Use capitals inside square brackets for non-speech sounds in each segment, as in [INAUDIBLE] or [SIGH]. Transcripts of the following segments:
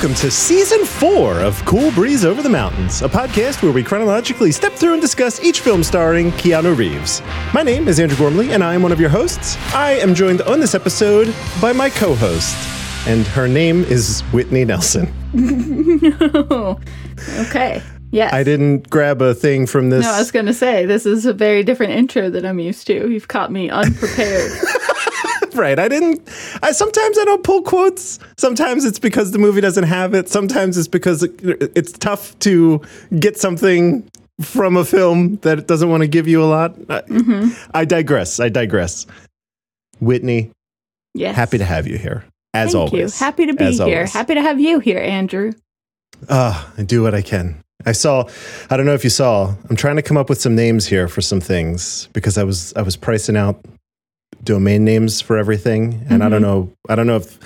welcome to season four of Cool Breeze Over the Mountains, a podcast where we chronologically step through and discuss each film starring Keanu Reeves. My name is Andrew Gormley, and I am one of your hosts. I am joined on this episode by my co host, and her name is Whitney Nelson. [LAUGHS] okay. Yes. I didn't grab a thing from this. No, I was going to say, this is a very different intro than I'm used to. You've caught me unprepared. [LAUGHS] right. I didn't. I sometimes I don't pull quotes. Sometimes it's because the movie doesn't have it. Sometimes it's because it, it's tough to get something from a film that doesn't want to give you a lot. Mm-hmm. I digress. I digress. Whitney, yes. happy to have you here as Thank always. You. Happy to be as here. Always. Happy to have you here, Andrew. Ah, uh, I do what I can. I saw. I don't know if you saw. I'm trying to come up with some names here for some things because I was I was pricing out domain names for everything, and mm-hmm. I don't know. I don't know if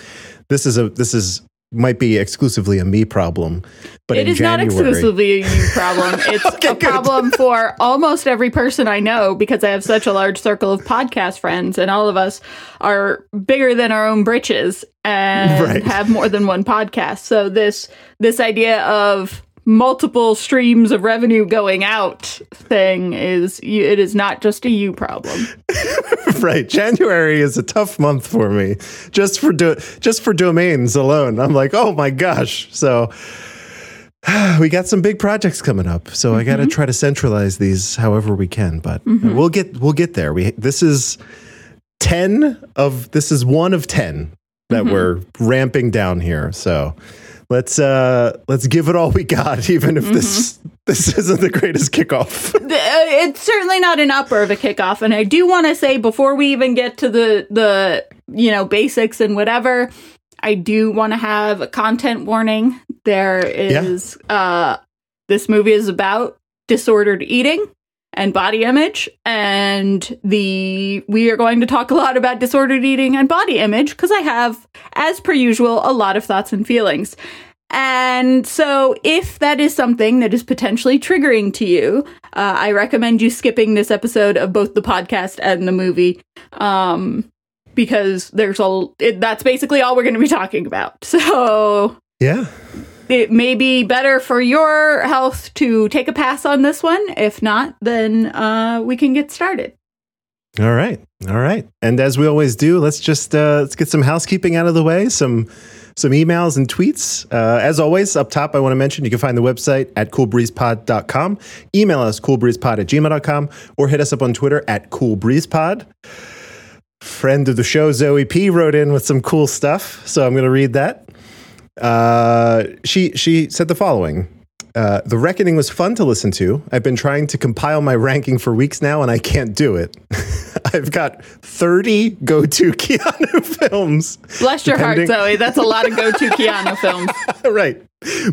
this is a this is might be exclusively a me problem, but it is January, not exclusively a me problem. [LAUGHS] It's okay, a good. problem for almost every person I know because I have such a large circle of podcast friends, and all of us are bigger than our own britches and [LAUGHS] right. have more than one podcast. So this this idea of multiple streams of revenue going out thing is it is not just a you problem. [LAUGHS] right. January is a tough month for me just for do, just for domains alone. I'm like, "Oh my gosh." So [SIGHS] we got some big projects coming up. So mm-hmm. I got to try to centralize these however we can, but mm-hmm. we'll get we'll get there. We this is 10 of this is one of 10 that mm-hmm. we're ramping down here. So let's uh let's give it all we got [LAUGHS] even if mm-hmm. this this isn't the greatest kickoff [LAUGHS] uh, it's certainly not an upper of a kickoff and i do want to say before we even get to the the you know basics and whatever i do want to have a content warning there is yeah. uh this movie is about disordered eating and body image and the we are going to talk a lot about disordered eating and body image because I have as per usual a lot of thoughts and feelings. And so, if that is something that is potentially triggering to you, uh, I recommend you skipping this episode of both the podcast and the movie, um, because there's a it, that's basically all we're going to be talking about. [LAUGHS] So, yeah, it may be better for your health to take a pass on this one. If not, then uh, we can get started. All right, all right. And as we always do, let's just uh, let's get some housekeeping out of the way. Some some emails and tweets. Uh, as always, up top, I want to mention you can find the website at coolbreezepod.com. Email us coolbreezepod at gmail.com or hit us up on Twitter at coolbreezepod. Friend of the show, Zoe P, wrote in with some cool stuff, so I'm going to read that. Uh, she she said the following. Uh, the Reckoning was fun to listen to. I've been trying to compile my ranking for weeks now, and I can't do it. [LAUGHS] I've got 30 go to [LAUGHS] Keanu films. Bless your depending- heart, Zoe. That's a lot of go to [LAUGHS] Keanu films. right.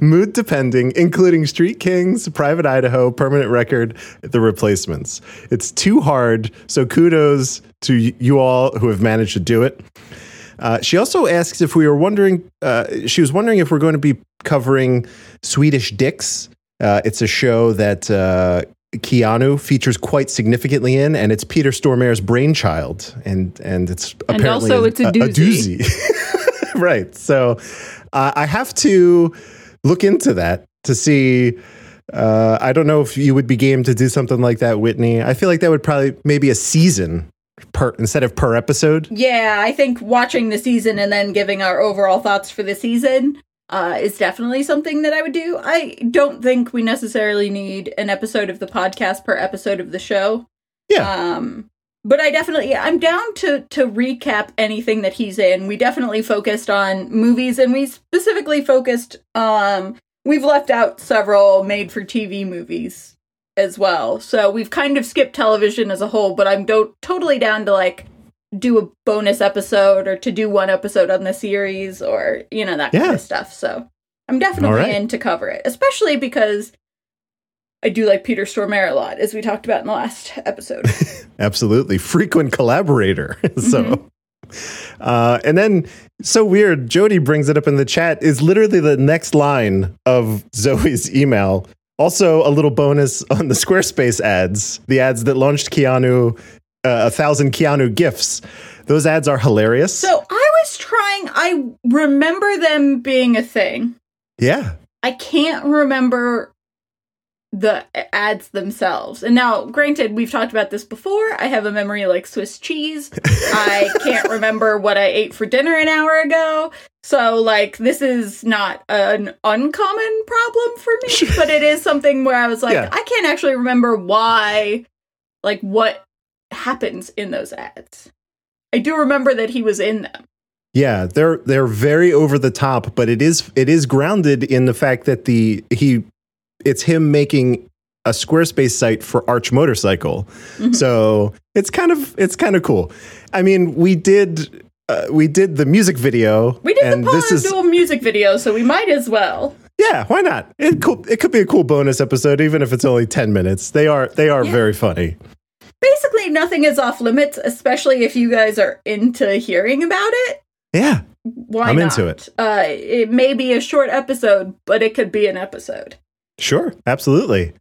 Mood depending, including Street Kings, Private Idaho, Permanent Record, The Replacements. It's too hard, so kudos to you all who have managed to do it. Uh, she also asks if we were wondering, uh, she was wondering if we're going to be covering Swedish Dicks. Uh, it's a show that uh, Keanu features quite significantly in, and it's Peter Stormare's brainchild, and and it's apparently and also it's a, a doozy. A doozy. [LAUGHS] right. So uh, I have to look into that to see. Uh, I don't know if you would be game to do something like that, Whitney. I feel like that would probably maybe a season per instead of per episode. Yeah, I think watching the season and then giving our overall thoughts for the season uh, is definitely something that I would do. I don't think we necessarily need an episode of the podcast per episode of the show. Yeah. Um, but I definitely I'm down to to recap anything that he's in. We definitely focused on movies and we specifically focused um we've left out several made for TV movies as well. So we've kind of skipped television as a whole, but I'm do- totally down to like do a bonus episode or to do one episode on the series or you know that yeah. kind of stuff. So I'm definitely right. in to cover it, especially because I do like Peter Stormare a lot, as we talked about in the last episode. [LAUGHS] Absolutely, frequent collaborator. [LAUGHS] so. Mm-hmm. Uh, and then, so weird, Jody brings it up in the chat, is literally the next line of Zoe's email also, a little bonus on the Squarespace ads, the ads that launched Keanu, uh, a thousand Keanu gifts. Those ads are hilarious. So I was trying, I remember them being a thing. Yeah. I can't remember the ads themselves. And now, granted, we've talked about this before. I have a memory like Swiss cheese. [LAUGHS] I can't remember what I ate for dinner an hour ago. So, like, this is not an uncommon problem for me, [LAUGHS] but it is something where I was like, Yeah. I can't actually remember why, like, what happens in those ads. I do remember that he was in them. Yeah, they're they're very over the top, but it is it is grounded in the fact that the he it's him making a Squarespace site for Arch Motorcycle. Mhm. So it's kind of it's kind of cool. I mean, we did uh, we did the music video, We did and the this is dual music video, so we might as well. yeah, why not? It cool. It could be a cool bonus episode, even if it's only ten minutes. They are they are Yeah. very funny. Basically, nothing is off limits, especially if you guys are into hearing about it. Yeah, Why I'm not? into it. Uh, it may be a short episode, but it could be an episode. Sure, absolutely.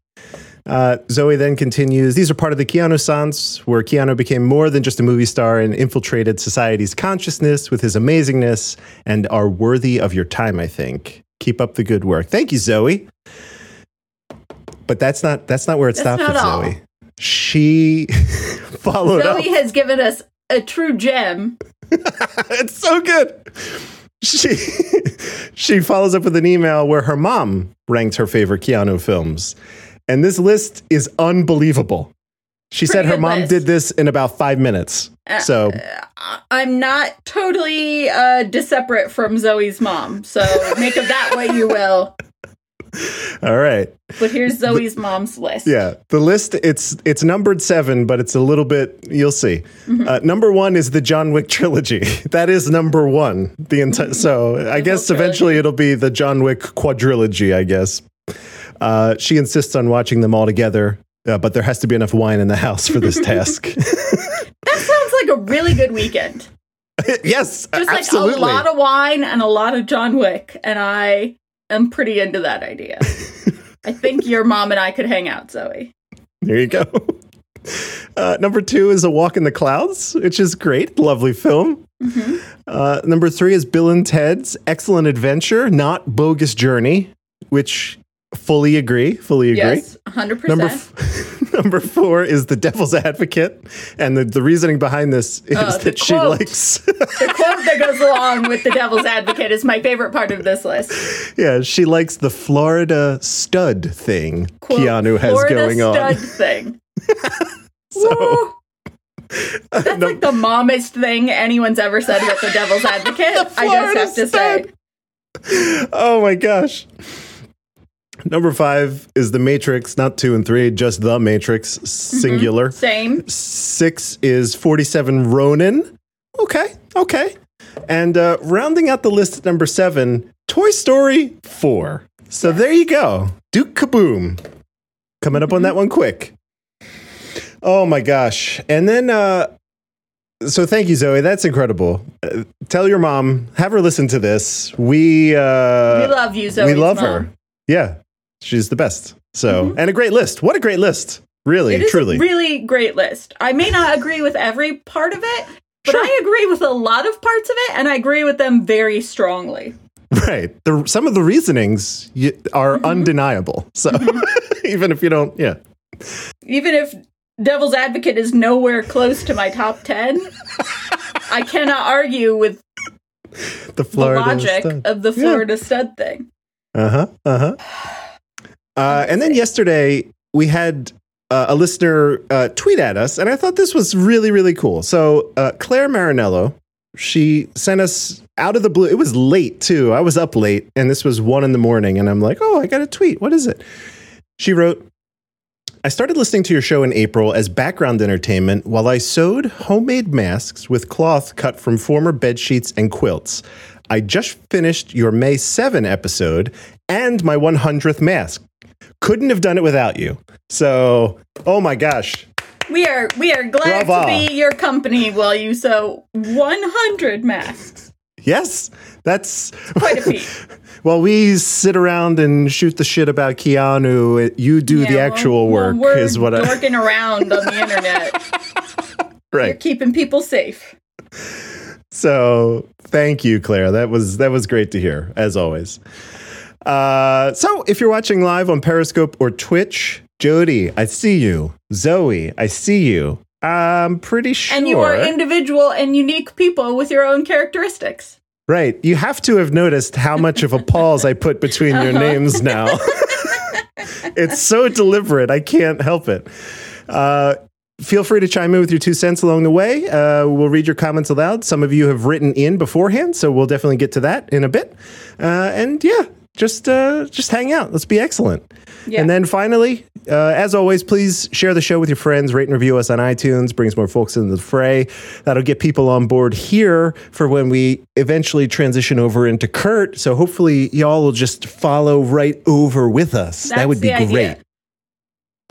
Uh, Zoe then continues These are part of the Keanussance, where Keanu became more than just a movie star and infiltrated society's consciousness with his amazingness and are worthy of your time, I think. Keep up the good work. Thank you, Zoe. But that's not that's not where it That's stops with all. Zoe. She [LAUGHS] followed Zoe up. has given us a true gem. [LAUGHS] it's so good. She [LAUGHS] she follows up with an email where her mom ranked her favorite Keanu films. And this list is unbelievable. She said her mom list. did this in about five minutes. Uh, So I- I'm not totally uh, disseparate from Zoe's mom, so make of that what you will. [LAUGHS] all right. But here's Zoe's mom's list. Yeah. The list it's it's numbered seven, but it's a little bit you'll see. Uh, number one is the John Wick trilogy. [LAUGHS] That is number one. The entire so I guess trilogy. eventually it'll be the John Wick quadrilogy, I guess. Uh, she insists on watching them all together, uh, but there has to be enough wine in the house for this [LAUGHS] task. [LAUGHS] [LAUGHS] That sounds like a really good weekend. yes, Just like absolutely. a lot of wine and a lot of John Wick, and I am pretty into that idea. I think your mom and I could hang out, Zoe. There you go. Uh, number two is A Walk in the Clouds, which is great. Lovely film. Mm-hmm. Uh, number three is Bill and Ted's Excellent Adventure, not Bogus Journey, which fully agree. Fully agree. Yes, 100%. Number f- [LAUGHS] number four is The Devil's Advocate, and the, the reasoning behind this is Uh, that she quote. likes, [LAUGHS] the quote that goes along with the devil's advocate is my favorite part of this list. yeah, she likes the Florida stud thing Quote, Keanu has Florida going stud on. [LAUGHS] thing. So. That's no- like the mommest thing anyone's ever said about the devil's advocate. The I just have to Florida say. oh my gosh. Number five is The Matrix, not two and three, just The Matrix, singular. Same. Six is 47 Ronin. Okay, okay. And uh, rounding out the list at number seven, Toy Story 4. So there you go. Duke Kaboom. Coming up on that one quick. Oh my gosh. And then, uh, so thank you, Zoe. That's incredible. Uh, tell your mom, have her listen to this. We, uh, we love you, Zoe. we love her. Yeah, she's the best. So, and a great list. What a great list. Really, Mm-hmm. It is truly. a really great list. I may not agree with every part of it, but Sure. I agree with a lot of parts of it, and I agree with them very strongly. [LAUGHS] right. The, some of the reasonings y- are Mm-hmm. undeniable. So, [LAUGHS] even if you don't, yeah. Even if Devil's Advocate is nowhere close to my top 10, [LAUGHS] I cannot argue with The the logic stuff. of the Yeah. Florida stud thing. Uh-huh. Uh-huh. Uh [SIGHS] [SIGHS] And then yesterday we had uh, a listener uh, tweet at us, and I thought this was really, really cool. So uh, Claire Marinello, she sent us out of the blue. It was late too. I was up late, and this was one in the morning, and I'm like, oh, I got a tweet. What is it? She wrote. I started listening to your show in April as background entertainment while I sewed homemade masks with cloth cut from former bed sheets and quilts. I just finished your May 7 episode and my 100th mask. Couldn't have done it without you. So, oh my gosh. We are we are glad Brava. to be your company while you sew 100 masks. Yes, that's Quite a [LAUGHS] feat. While we sit around and shoot the shit about Keanu, you do the actual while- work, we're is what I. dorking around on the internet. You're [LAUGHS] Right. keeping people safe. So thank you, Claire. That was that was great to hear, as always. Uh, so if you're watching live on Periscope or Twitch, Jody, I see you. Zoe, I see you. I'm pretty sure. And you are individual and unique people with your own characteristics. Right. You have to have noticed how much of a pause I put between your names now. [LAUGHS] it's so deliberate. I can't help it. Uh, feel free to chime in with your two cents along the way. Uh, we'll read your comments aloud. Some of you have written in beforehand, so we'll definitely get to that in a bit. Uh, and yeah, just uh, just hang out. Let's be excellent. Yeah. And then finally, uh, as always, please share the show with your friends. Rate and review us on iTunes. Brings more folks into the fray. That'll get people on board here for when we eventually transition over into Kurt. So hopefully, y'all will just follow right over with us. that would be great. idea.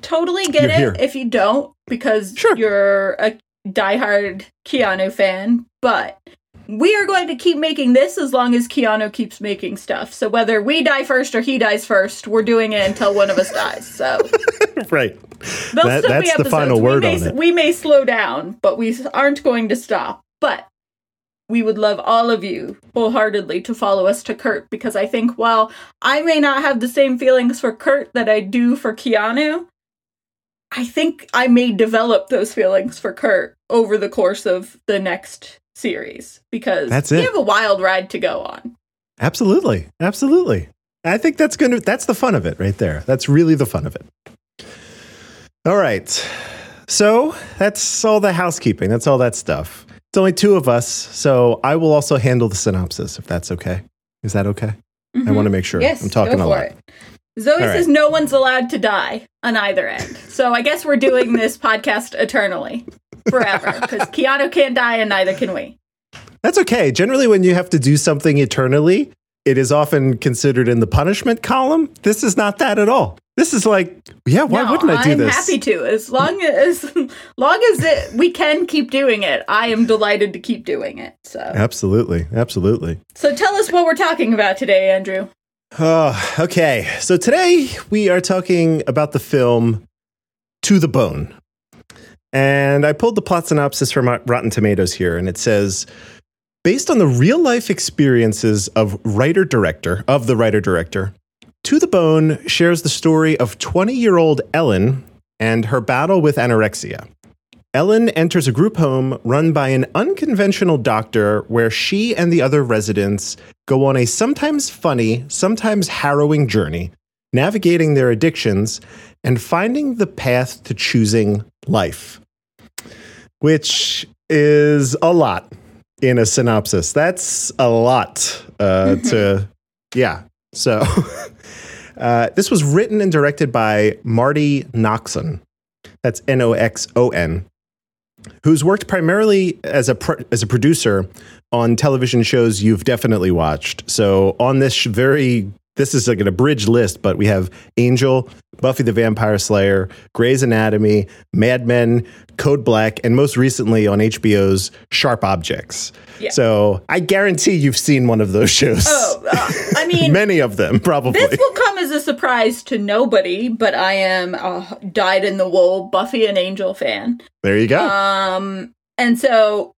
Totally get You're it here. if you don't, because Sure. you're a diehard Keanu fan, but we are going to keep making this as long as Keanu keeps making stuff. So whether we die first or he dies first, we're doing it until one of us dies. So [LAUGHS] right. That- still that's be the final we word may, on it. We may slow down, but we aren't going to stop. But we would love all of you wholeheartedly to follow us to Kurt because I think while I may not have the same feelings for Kurt that I do for Keanu, I think I may develop those feelings for Kurt over the course of the next series because That's we have a wild ride to go on. Absolutely. Absolutely. I think that's going to, that's the fun of it right there. That's really the fun of it. All right. So that's all the housekeeping. That's all that stuff. It's only two of us. So I will also handle the synopsis if that's okay. Is that okay? I want to make sure. Mm-hmm. Yes, I'm talking a lot. it. Zoe All says no one's allowed to die on either end. So I guess we're doing this [LAUGHS] podcast eternally, forever, because Keanu can't die and neither can we. That's okay. Generally, when you have to do something eternally, it is often considered in the punishment column. This is not that at all. This is like, yeah, why no, wouldn't I do this? I'm happy to. As long as, [LAUGHS] long as it, we can keep doing it, I am delighted to keep doing it. So, Absolutely. Absolutely. so tell us what we're talking about today, Andrew. Oh, okay. So today we are talking about the film To the Bone. And I pulled the plot synopsis from Rotten Tomatoes here, and it says based on the real life experiences of writer director, of the writer director, To the Bone shares the story of 20 year old Ellen and her battle with anorexia. Ellen enters a group home run by an unconventional doctor where she and the other residents go on a sometimes funny, sometimes harrowing journey, navigating their addictions and finding the path to choosing life, which is a lot in a synopsis. That's a lot uh, to, [LAUGHS] yeah. So [LAUGHS] uh, this was written and directed by Marti Noxon. That's N O X O N who's worked primarily as a pro- as a producer on television shows you've definitely watched. So on this sh- very this is like an abridged list, but we have Angel, Buffy the Vampire Slayer, Grey's Anatomy, Mad Men, Code Black, and most recently on HBO's Sharp Objects. Yeah. So I guarantee you've seen one of those shows. Oh, uh, I mean, [LAUGHS] Many of them, probably. This will come as a surprise to nobody, but I am a dyed in the wool Buffy and Angel fan. there you go. Um, and so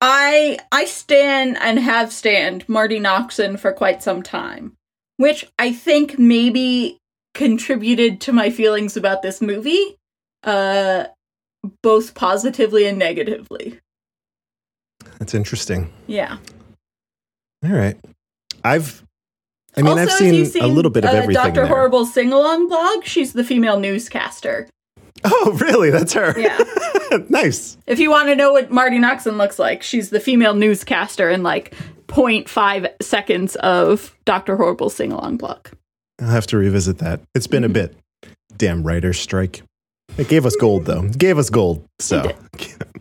I I stand and have stand Marti Noxon for quite some time, which I think maybe contributed to my feelings about this movie, uh, both positively and negatively. That's interesting. Yeah. All right. I've I mean, also, I've if seen, a little bit of uh, everything. Doctor there. Horrible sing along blog. She's the female newscaster. Oh, really? That's her. Yeah. [LAUGHS] nice. If you want to know what Marti Noxon looks like, she's the female newscaster in like 0.5 seconds of Dr. Horrible sing along blog. I'll have to revisit that. It's been a bit. Damn writer's strike. It gave us gold, though. It gave us gold. So,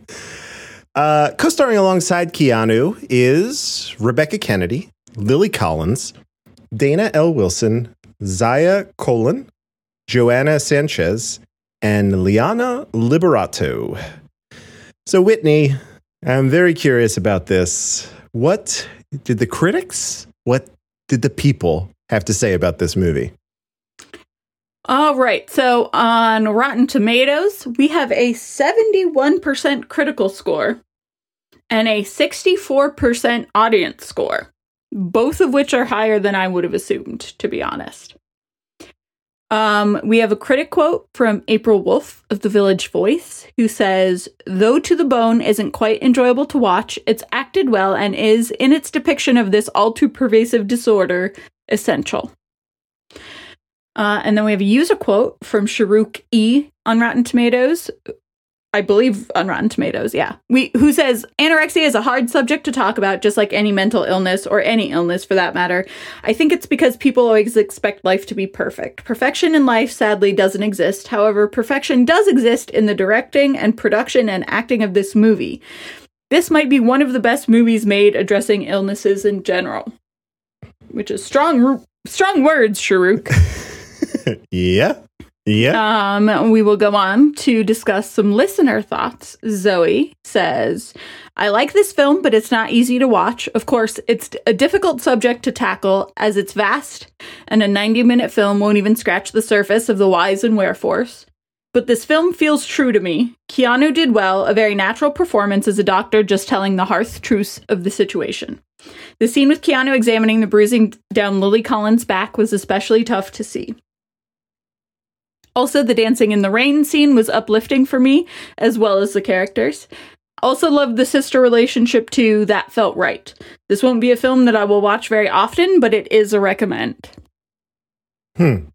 [LAUGHS] uh, co starring alongside Keanu is Rebecca Kennedy, Lily Collins, Dana L. Wilson, Zaya Colon, Joanna Sanchez, and Liana Liberato. So, Whitney, I'm very curious about this. What did the critics, what did the people have to say about this movie? All right. So on Rotten Tomatoes, we have a 71% critical score and a 64% audience score. both of which are higher than I would have assumed, to be honest. Um, we have a critic quote from April Wolfe of The Village Voice, who says, Though To the Bone isn't quite enjoyable to watch, it's acted well and is, in its depiction of this all too pervasive disorder, essential. Uh, and then we have a user quote from Sharuk E on Rotten Tomatoes, I believe on Rotten Tomatoes, yeah. We who says anorexia is a hard subject to talk about just like any mental illness or any illness for that matter. I think it's because people always expect life to be perfect. Perfection in life sadly doesn't exist. However, perfection does exist in the directing and production and acting of this movie. This might be one of the best movies made addressing illnesses in general. Which is strong strong words, Sharuk. [LAUGHS] yeah. Yeah. Um, we will go on to discuss some listener thoughts. Zoe says, I like this film, but it's not easy to watch. Of course, it's a difficult subject to tackle as it's vast, and a 90 minute film won't even scratch the surface of the whys and wherefores. But this film feels true to me. Keanu did well, a very natural performance as a doctor just telling the harsh truths of the situation. The scene with Keanu examining the bruising down Lily Collins' back was especially tough to see. Also, the dancing in the rain scene was uplifting for me, as well as the characters. Also, loved the sister relationship too, that felt right. This won't be a film that I will watch very often, but it is a recommend. Hmm.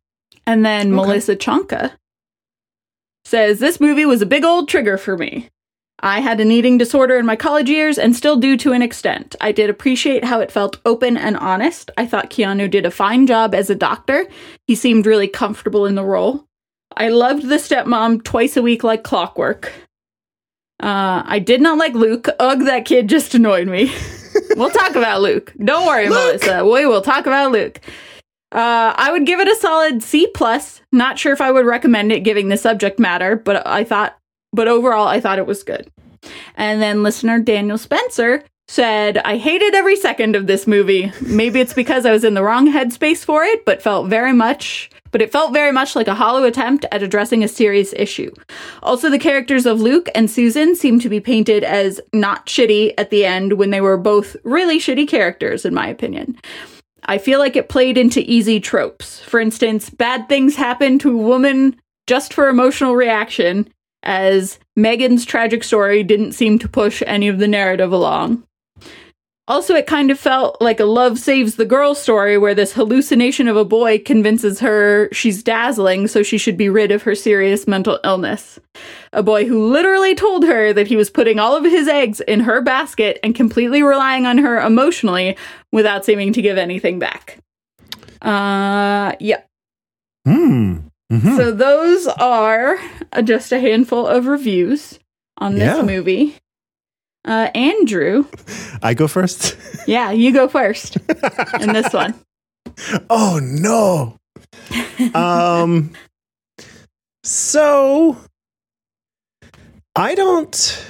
And then okay. Melissa Chonka says, This movie was a big old trigger for me. I had an eating disorder in my college years and still do to an extent. I did appreciate how it felt open and honest. I thought Keanu did a fine job as a doctor. He seemed really comfortable in the role. I loved the stepmom twice a week like clockwork. Uh, I did not like Luke. Ugh, that kid just annoyed me. [LAUGHS] we'll talk about Luke. Don't worry, Luke! Melissa. We will talk about Luke. Uh, I would give it a solid C plus. Not sure if I would recommend it, giving the subject matter, but I thought, but overall, I thought it was good. And then listener Daniel Spencer said, I hated every second of this movie. Maybe it's because I was in the wrong headspace for it, but felt very much but it felt very much like a hollow attempt at addressing a serious issue. Also, the characters of Luke and Susan seem to be painted as not shitty at the end when they were both really shitty characters, in my opinion. I feel like it played into easy tropes. For instance, bad things happen to a woman just for emotional reaction, as Megan's tragic story didn't seem to push any of the narrative along. Also, it kind of felt like a love saves the girl story where this hallucination of a boy convinces her she's dazzling, so she should be rid of her serious mental illness. A boy who literally told her that he was putting all of his eggs in her basket and completely relying on her emotionally without seeming to give anything back. Uh, yeah. Hmm. Mm-hmm. So, those are just a handful of reviews on this yeah. movie. Uh, Andrew. I go first? [LAUGHS] yeah, you go first in this one. [LAUGHS] Oh, no. um, so I don't.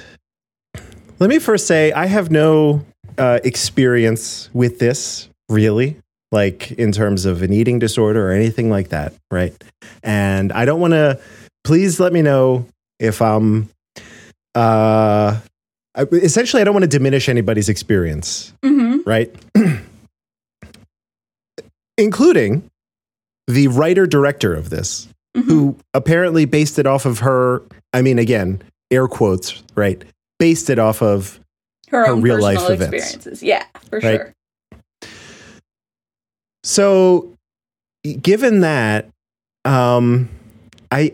Let me first say I have no uh, experience with this, really, like in terms of an eating disorder or anything like that, right? And I don't want to. Please let me know if I'm uh I, essentially, I don't want to diminish anybody's experience, mm-hmm. right? [CLEARS THROAT] Including the writer director of this, mm-hmm. who apparently based it off of her. I mean, again, air quotes, right? Based it off of her, her real life experiences. Events, yeah, for right? sure. So, given that, um, I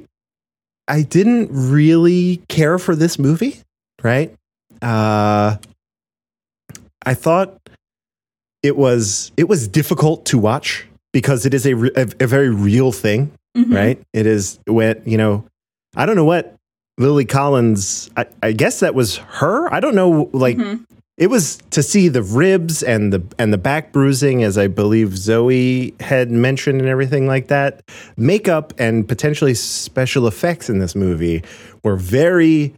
I didn't really care for this movie, right? Uh, I thought it was it was difficult to watch because it is a, a, a very real thing, mm-hmm. right? It is when you know, I don't know what Lily Collins. I, I guess that was her. I don't know. Like mm-hmm. it was to see the ribs and the and the back bruising, as I believe Zoe had mentioned, and everything like that. Makeup and potentially special effects in this movie were very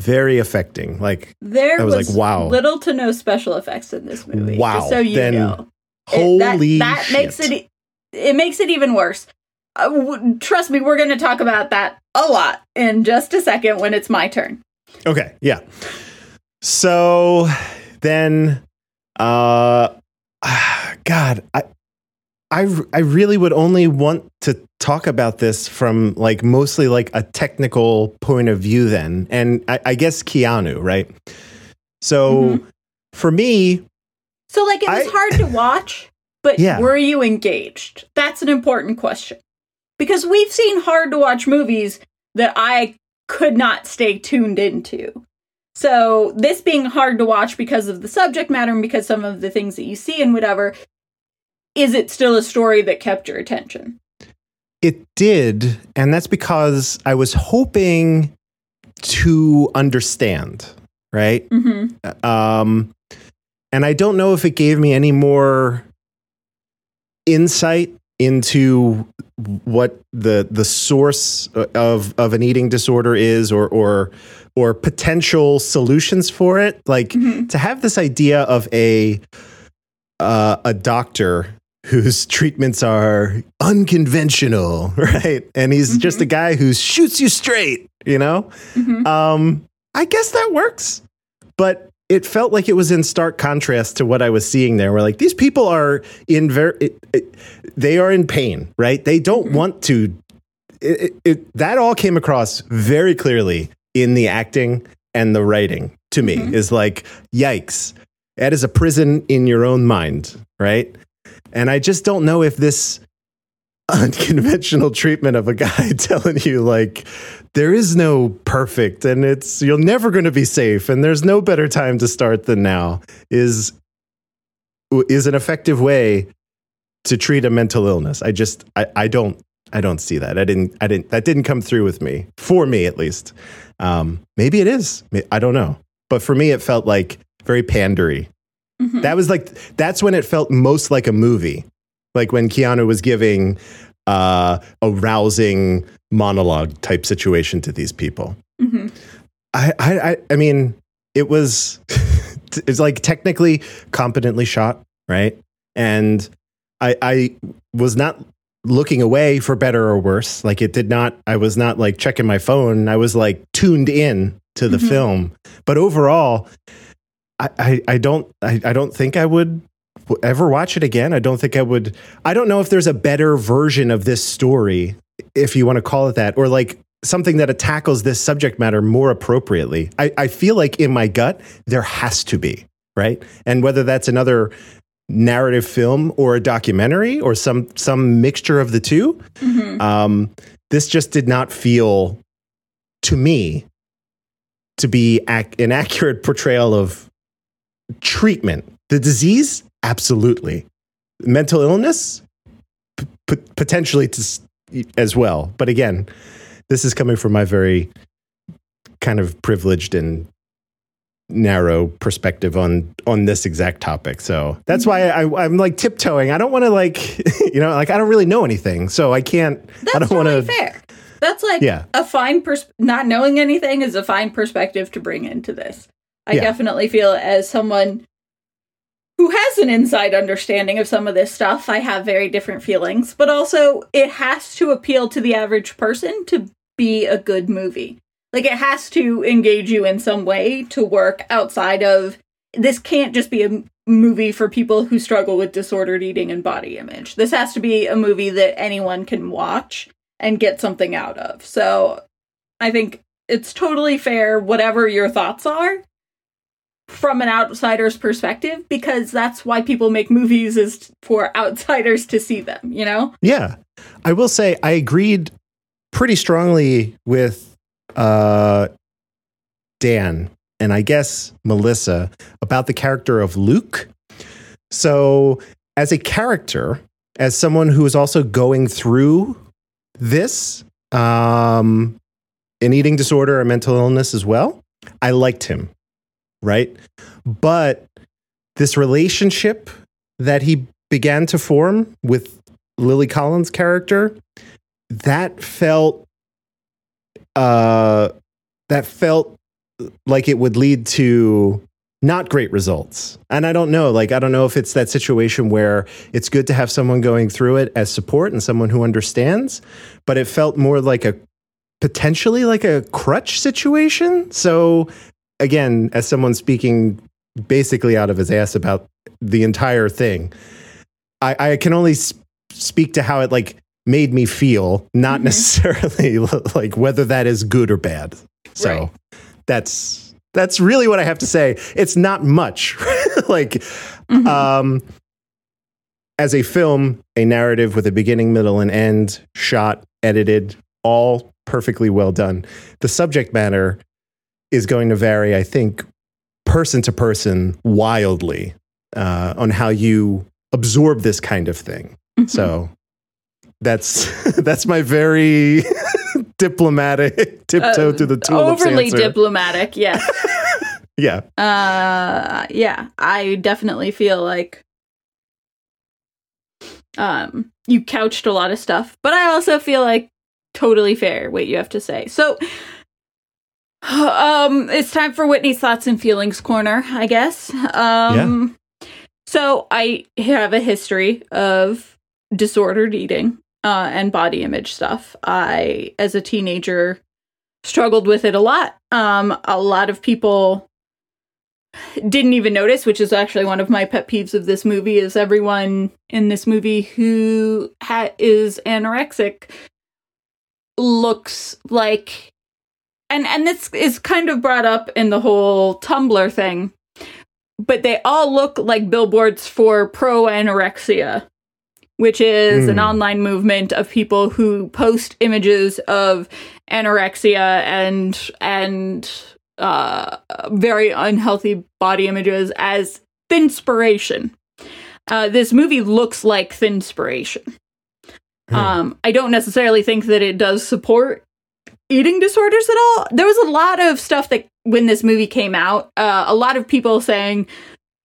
very affecting. Like there I was, was, like, wow, little to no special effects in this movie. Wow, so you then, know, holy it, that, that makes it it makes it even worse. Uh, w- trust me, we're going to talk about that a lot in just a second when it's my turn. Okay, yeah. So then, uh, [SIGHS] God, I, I, I really would only want to talk about this from like mostly like a technical point of view then. And I, I guess Keanu, right? So Mhm. for me, So like it was I- hard to watch, but Yeah. were you engaged? That's an important question. Because we've seen hard to watch movies that I could not stay tuned into. So this being hard to watch because of the subject matter and because some of the things that you see and whatever, is it still a story that kept your attention? It did. And that's because I was hoping to understand, right? Mm-hmm. Um, and I don't know if it gave me any more insight into what the the source of of an eating disorder is or or or potential solutions for it like Mhm. to have this idea of a uh, a doctor whose treatments are unconventional [LAUGHS] right and he's just a guy who shoots you straight you know Mhm. um, I guess that works, but it felt like it was in stark contrast to what I was seeing there. Where like these people are in very, they are in pain, right? They don't want to. It, that all came across very clearly in the acting and the writing to me. Mhm. Is like, yikes, that is a prison in your own mind, right? And I just don't know if this unconventional treatment of a guy [LAUGHS] telling you like there is no perfect and it's you're never going to be safe and there's no better time to start than now is is an effective way to treat a mental illness. I just i, I don't i don't see that. I didn't i didn't that didn't come through with me. For me at least. Um maybe it is. I don't know. But for me it felt like very pandery Mhm. that was like that's when it felt most like a movie like when keanu was giving uh, a rousing monologue type situation to these people Mhm. I, I, I, mean, it was, [LAUGHS] it's like technically competently shot, right? And I, I was not looking away for better or worse. Like it did not, I was not like checking my phone. I was like tuned in to the Mhm. film. But overall, I, I, I don't, I, I don't think I would ever watch it again. I don't think I would. I don't know if there's a better version of this story, if you want to call it that, or like something that tackles this subject matter more appropriately. I, I feel like in my gut, there has to be, right? And whether that's another narrative film or a documentary or some some mixture of the two, Mhm. um, this just did not feel to me to be ac- an accurate portrayal of treatment. The disease, absolutely. Mental illness, p- potentially to, as well. But again, this is coming from my very kind of privileged and narrow perspective on on this exact topic. So that's why I, I'm like tiptoeing. I don't want to like [LAUGHS] you know like I don't really know anything, so I can't. That's I don't totally want to. fair. That's like Yeah. a fine pers- not knowing anything is a fine perspective to bring into this. I Yeah. definitely feel as someone who has an inside understanding of some of this stuff, I have very different feelings, but also it has to appeal to the average person to be a good movie. Like it has to engage you in some way to work outside of this can't just be a movie for people who struggle with disordered eating and body image. This has to be a movie that anyone can watch and get something out of. So I think it's totally fair, whatever your thoughts are, from an outsider's perspective, because that's why people make movies is for outsiders to see them, you know? Yeah, I will say I agreed pretty strongly with uh, Dan and I guess Melissa about the character of Luke. So, as a character, as someone who is also going through this, um, an eating disorder or mental illness as well, I liked him, right? But this relationship that he began to form with Lily Collins' character, that felt uh that felt like it would lead to not great results. And I don't know, like I don't know if it's that situation where it's good to have someone going through it as support and someone who understands, but it felt more like a potentially like a crutch situation. So again, as someone speaking basically out of his ass about the entire thing, I, I can only sp- speak to how it like made me feel, not Mhm. necessarily [LAUGHS] like whether that is good or bad. So Right. that's that's really what I have to say. It's not much. [LAUGHS] like Mhm. um as a film, a narrative with a beginning, middle, and end, shot, edited, all perfectly well done. The subject matter is going to vary, I think, person to person wildly uh, on how you absorb this kind of thing. Mhm. So that's [LAUGHS] that's my very [LAUGHS] diplomatic tiptoe Uh, through the tulips overly answer. diplomatic. Yes. [LAUGHS] yeah, uh, yeah. I definitely feel like um you couched a lot of stuff, but I also feel like totally fair what you have to say. So. Um, it's time for Whitney's thoughts and feelings corner, I guess. Um, so I have a history of disordered eating uh, and body image stuff. I, as a teenager, struggled with it a lot. Um, a lot of people didn't even notice, which is actually one of my pet peeves of this movie. Is everyone in this movie who ha- is anorexic looks like, and and this is kind of brought up in the whole Tumblr thing, but they all look like billboards for pro anorexia which is an Hmm. online movement of people who post images of anorexia and and uh, very unhealthy body images as thinspiration. Uh, this movie looks like thinspiration. Hmm. Um, I don't necessarily think that it does support eating disorders at all. There was a lot of stuff that when this movie came out, uh, a lot of people saying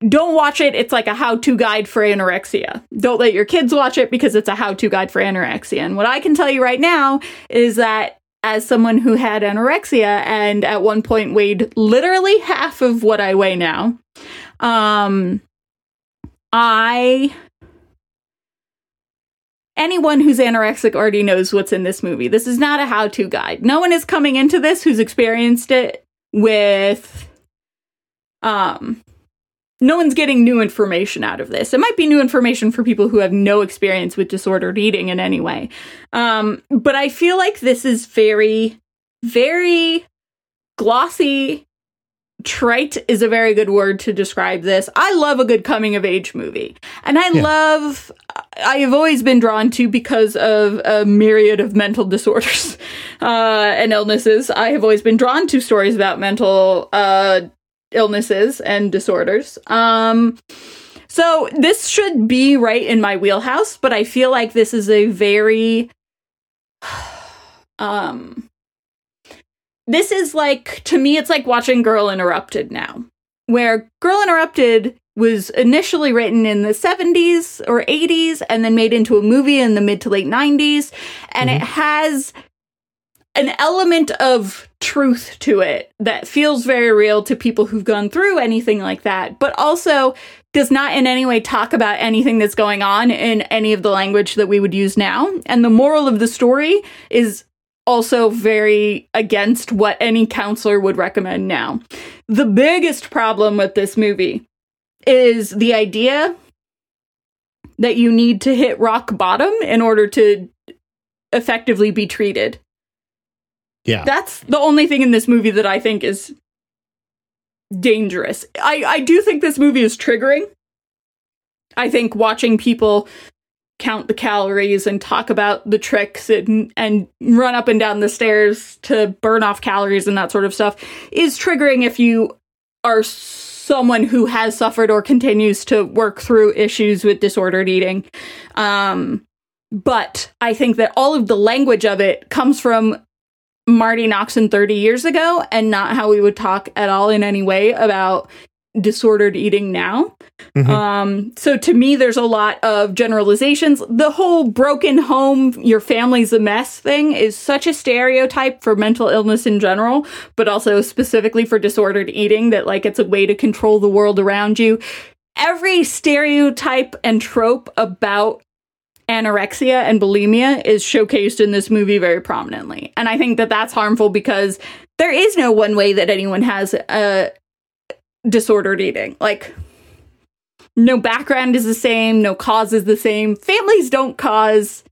don't watch it. It's like a how to guide for anorexia. Don't let your kids watch it because it's a how to guide for anorexia. And what I can tell you right now is that as someone who had anorexia and at one point weighed literally half of what I weigh now, um, I. Anyone who's anorexic already knows what's in this movie. This is not a how to guide. No one is coming into this who's experienced it with um no one's getting new information out of this. It might be new information for people who have no experience with disordered eating in any way. Um, but I feel like this is very, very glossy. Trite is a very good word to describe this. I love a good coming of age movie. And I Yeah. love, I have always been drawn to because of a myriad of mental [LAUGHS] disorders uh, and illnesses. I have always been drawn to stories about mental uh, illnesses and disorders. Um so this should be right in my wheelhouse, but I feel like this is a very [SIGHS] um this is like to me it's like watching Girl Interrupted now. Where Girl Interrupted was initially written in the 70s or 80s and then made into a movie in the mid to late 90s and it mm-hmm. has an element of truth to it that feels very real to people who've gone through anything like that, but also does not in any way talk about anything that's going on in any of the language that we would use now. And the moral of the story is also very against what any counselor would recommend now. The biggest problem with this movie is the idea that you need to hit rock bottom in order to effectively be treated. yeah. That's the only thing in this movie that I think is dangerous. I, I do think this movie is triggering. I think watching people count the calories and talk about the tricks and, and run up and down the stairs to burn off calories and that sort of stuff is triggering if you are someone who has suffered or continues to work through issues with disordered eating. Um, but I think that all of the language of it comes from Marti Noxon 30 years ago and not how we would talk at all in any way about disordered eating now. Mhm. Um, so to me, there's a lot of generalizations. The whole broken home, your family's a mess thing is such a stereotype for mental illness in general, but also specifically for disordered eating that like it's a way to control the world around you. Every stereotype and trope about anorexia and bulimia is showcased in this movie very prominently. And I think that that's harmful because there is no one way that anyone has a disordered eating. Like no background is the same, no cause is the same. Families don't cause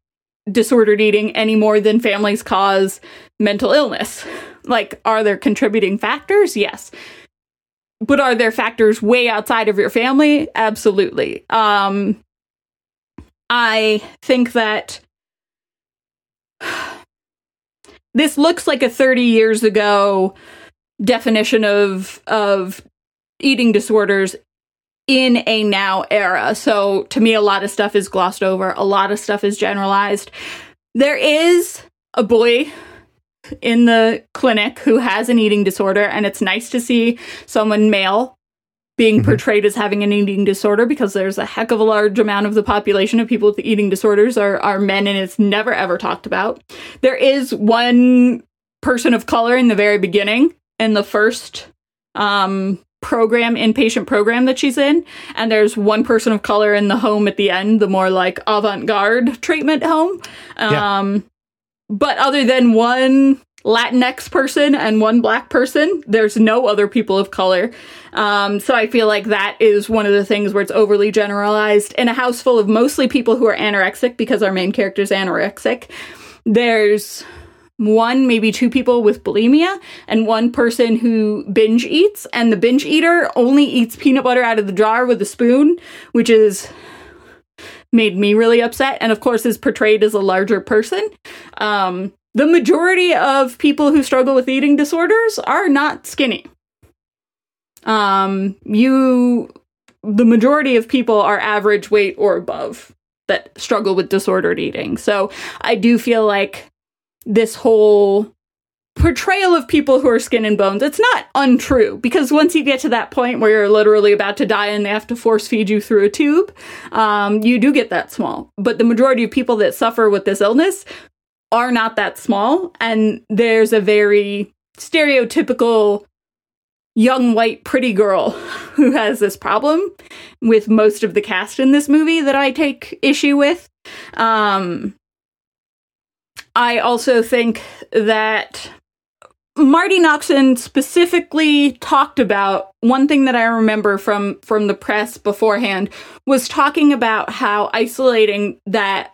disordered eating any more than families cause mental illness. Like, are there contributing factors? Yes. But are there factors way outside of your family? Absolutely. Um, I think that [SIGHS] this looks like a 30 years ago definition of of eating disorders in a now era. So to me a lot of stuff is glossed over, a lot of stuff is generalized. There is a boy in the clinic who has an eating disorder and it's nice to see someone male being mm-hmm. portrayed as having an eating disorder because there's a heck of a large amount of the population of people with eating disorders are, are men and it's never ever talked about. There is one person of color in the very beginning in the first um, program, inpatient program that she's in, and there's one person of color in the home at the end, the more like avant garde treatment home. Um, yeah. But other than one Latinx person and one black person. There's no other people of color. Um, so I feel like that is one of the things where it's overly generalized. In a house full of mostly people who are anorexic, because our main character is anorexic, there's one, maybe two people with bulimia, and one person who binge eats. And the binge eater only eats peanut butter out of the jar with a spoon, which is made me really upset. And of course, is portrayed as a larger person. Um, the majority of people who struggle with eating disorders are not skinny. Um, you, the majority of people are average weight or above that struggle with disordered eating. So I do feel like this whole portrayal of people who are skin and bones it's not untrue because once you get to that point where you're literally about to die and they have to force feed you through a tube um, you do get that small but the majority of people that suffer with this illness are not that small. And there's a very stereotypical young white pretty girl [LAUGHS] who has this problem with most of the cast in this movie that I take issue with. Um, I also think that Marti Noxon specifically talked about one thing that I remember from from the press beforehand was talking about how isolating that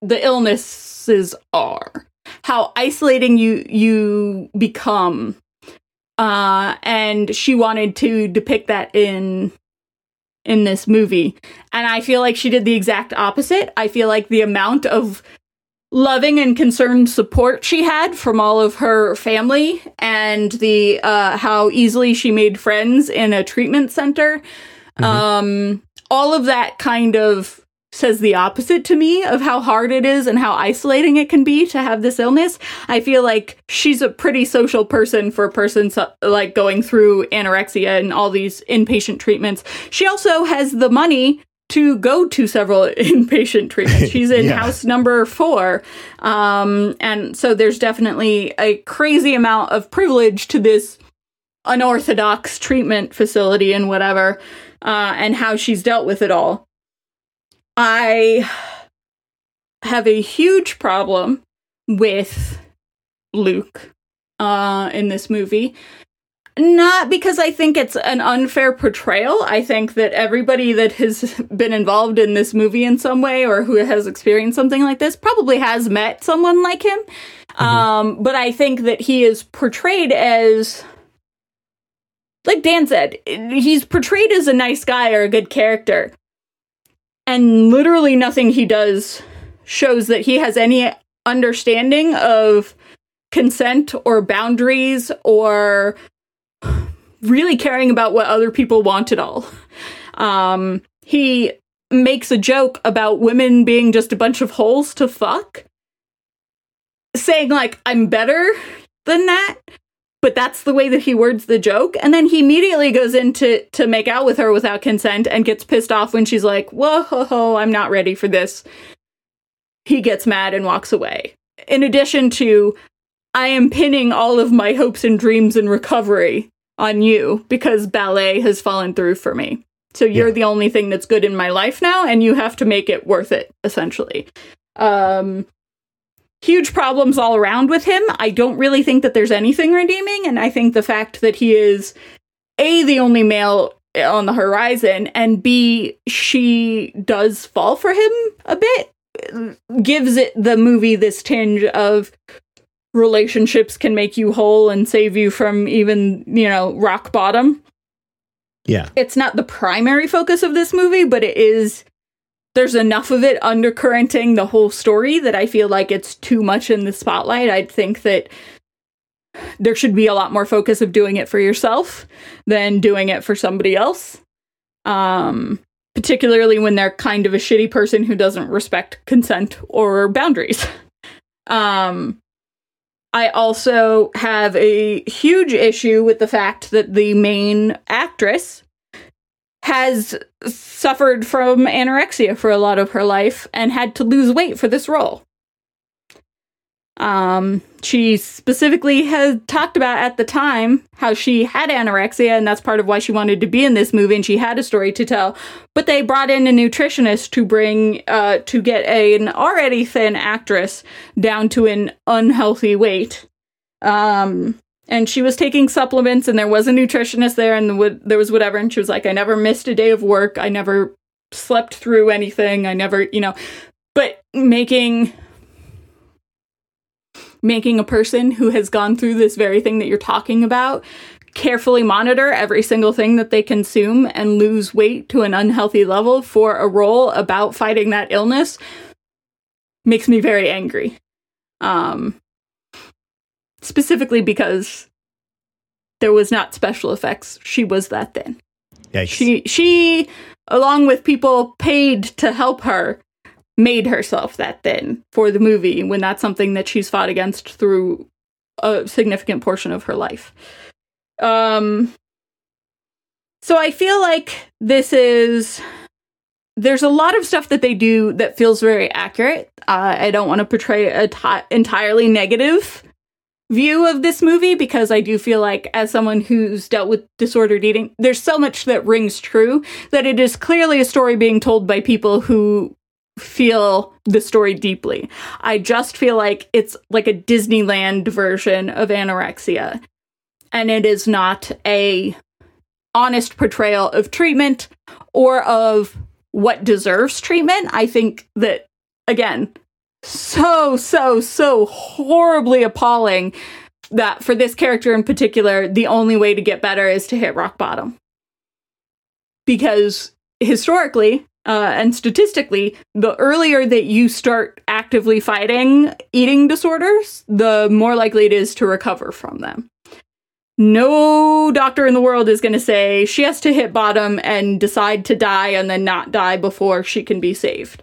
the illnesses are, how isolating you you become. Uh, and she wanted to depict that in in this movie. And I feel like she did the exact opposite. I feel like the amount of loving and concerned support she had from all of her family and the uh, how easily she made friends in a treatment center mm-hmm. um, all of that kind of says the opposite to me of how hard it is and how isolating it can be to have this illness. I feel like she's a pretty social person for a person so, like going through anorexia and all these inpatient treatments. She also has the money to go to several [LAUGHS] inpatient treatments. [LAUGHS] She's in yeah. house number four. Um, and so there's definitely a crazy amount of privilege to this unorthodox treatment facility and whatever, uh, and how she's dealt with it all. I have a huge problem with Luke uh, in this movie. Not because I think it's an unfair portrayal. I think that everybody that has [LAUGHS] been involved in this movie in some way or who has experienced something like this probably has met someone like him. Mm-hmm. Um, but I think that he is portrayed as like Dan said, he's portrayed as a nice guy or a good character and literally nothing he does shows that he has any understanding of consent or boundaries or really caring about what other people want at all. Um, he makes a joke about women being just a bunch of holes to fuck, saying, like, I'm better than that but that's the way that he words the joke. And then he immediately goes in to, make out with her without consent and gets pissed off when she's like whoa ho, [LAUGHS] ho, i'm not ready for this. He gets mad and walks away. In addition to i am pinning all of my hopes and dreams and recovery on you because ballet has fallen through for me so you're yeah. the only thing that's good in my life now and you have to make it worth it essentially um huge problems all around with him. I don't really think that there's anything redeeming, and I think the fact that he is a the only male on the horizon and b she does fall for him a bit gives it the movie this tinge of relationships can make you whole and save you from even you know rock bottom yeah it's not the primary focus of this movie but it is there's enough of it undercurrenting the whole story that i feel like it's too much in the spotlight i think that there should be a lot more focus of doing it for yourself than doing it for somebody else. Um, particularly when they're kind of a shitty person who doesn't respect consent or boundaries. [LAUGHS] Um, I also have a huge issue with the fact that the main actress has suffered from anorexia for a lot of her life and had to lose weight for this role. Um, she specifically had talked about at the time how she had anorexia, and that's part of why she wanted to be in this movie, and she had a story to tell. But they brought in a nutritionist to bring uh, to get a, an already thin actress down to an unhealthy weight. Um, and she was taking supplements, and there was a nutritionist there, and the, there was whatever, and she was like, "I never missed a day of work. I never slept through anything. I never, you know." But making making a person who has gone through this very thing that you're talking about carefully monitor every single thing that they consume and lose weight to an unhealthy level for a role about fighting that illness makes me very angry. Um, specifically because there was not special effects. She was that thin. Yikes. She she along with people paid to help her made herself that thin for the movie when that's something that she's fought against through a significant portion of her life. Um so I feel like this is there's a lot of stuff that they do that feels very accurate. Uh, I don't want to portray a t- entirely negative view of this movie because I do feel like, as someone who's dealt with disordered eating, there's so much that rings true that it is clearly a story being told by people who feel the story deeply. I just feel like it's like a Disneyland version of anorexia. And it is not a honest portrayal of treatment or of what deserves treatment. I think that again, so so so horribly appalling that for this character in particular, the only way to get better is to hit rock bottom. Because historically, uh, and statistically, the earlier that you start actively fighting eating disorders, the more likely it is to recover from them. No doctor in the world is going to say she has to hit bottom and decide to die and then not die before she can be saved.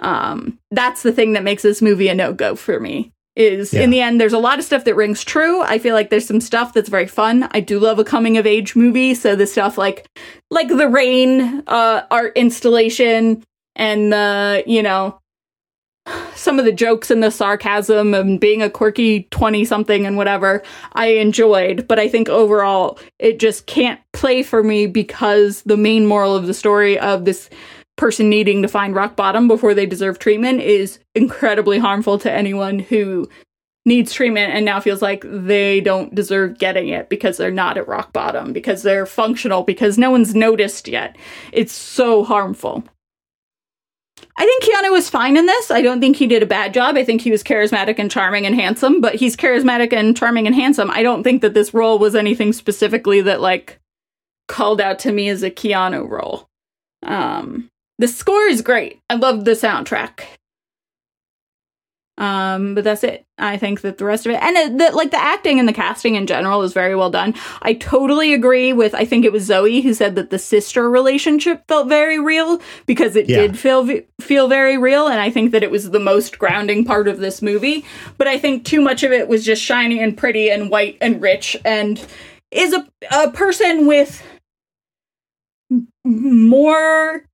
Um, that's the thing that makes this movie a no go for me is yeah. in the end there's a lot of stuff that rings true. I feel like there's some stuff that's very fun. I do love a coming of age movie so the stuff like like the rain uh art installation and the you know some of the jokes and the sarcasm and being a quirky 20 something and whatever i enjoyed. But i think overall it just can't play for me because the main moral of the story of this person needing to find rock bottom before they deserve treatment is incredibly harmful to anyone who needs treatment and now feels like they don't deserve getting it because they're not at rock bottom, because they're functional, because no one's noticed yet. It's so harmful. I think Keanu was fine in this. I don't think he did a bad job. I think he was charismatic and charming and handsome, but he's charismatic and charming and handsome. I don't think that this role was anything specifically that like called out to me as a Keanu role. Um the score is great. I love the soundtrack. Um, but that's it. I think that the rest of it, and it, the, like the acting and the casting in general, is very well done. I totally agree with. I think it was Zoe who said that the sister relationship felt very real because it yeah. did feel feel very real, and I think that it was the most grounding part of this movie. But I think too much of it was just shiny and pretty and white and rich, and is a a person with more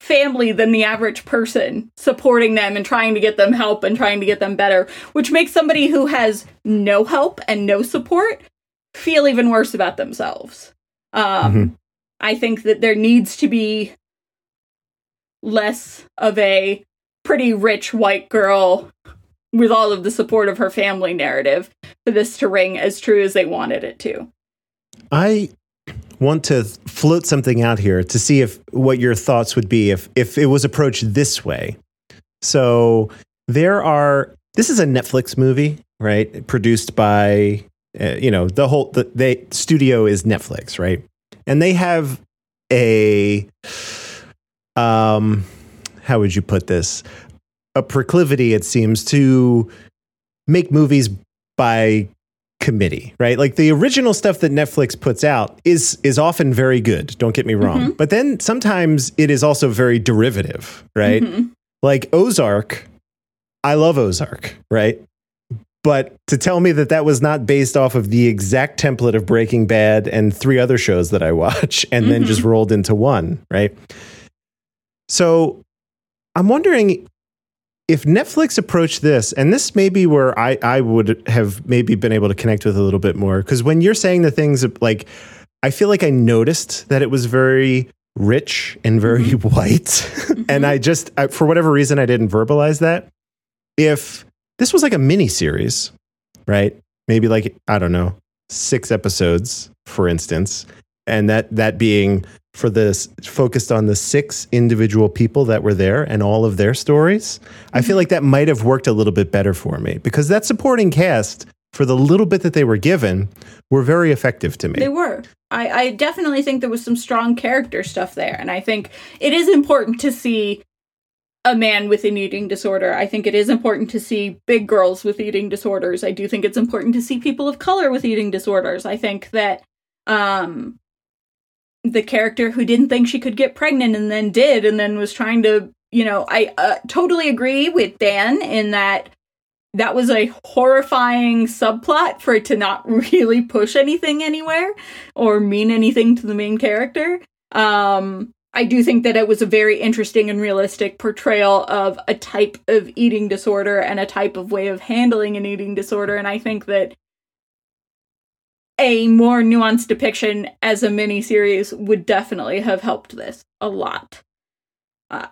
family than the average person supporting them and trying to get them help and trying to get them better, which makes somebody who has no help and no support feel even worse about themselves. Um, mm-hmm. I think that there needs to be less of a pretty rich white girl with all of the support of her family narrative for this to ring as true as they wanted it to. I want to float something out here to see if what your thoughts would be if if it was approached this way. So there are. This is a Netflix movie, right? Produced by uh, you know the whole the they studio is Netflix, right? And they have a um how would you put this? A proclivity, it seems, to make movies by committee, right? Like the original stuff that Netflix puts out is is often very good, don't get me wrong. Mm-hmm. But then sometimes it is also very derivative, right? Mhm. Like Ozark, I love Ozark, right? But to tell me that that was not based off of the exact template of Breaking Bad and three other shows that I watch [LAUGHS] and then Mhm. just rolled into one, right? So I'm wondering if Netflix approached this, and this may be where I, I would have maybe been able to connect with a little bit more. Because when you're saying the things like, I feel like I noticed that it was very rich and very mm-hmm. [LAUGHS] white. Mm-hmm. and I just, I, for whatever reason, I didn't verbalize that. If this was like a mini series, right? Maybe like, I don't know, six episodes, for instance, and that, that being for this focused on the six individual people that were there and all of their stories. I feel like that might have worked a little bit better for me because that supporting cast for the little bit that they were given were very effective to me. They were. I, I definitely think there was some strong character stuff there. And I think it is important to see a man with an eating disorder. I think it is important to see big girls with eating disorders. I do think it's important to see people of color with eating disorders. I think that um the character who didn't think she could get pregnant and then did and then was trying to, you know, I uh, totally agree with Dan in that that was a horrifying subplot for it to not [LAUGHS] really push anything anywhere or mean anything to the main character. Um, I do think that it was a very interesting and realistic portrayal of a type of eating disorder and a type of way of handling an eating disorder. And I think that a more nuanced depiction as a miniseries would definitely have helped this a lot. Uh,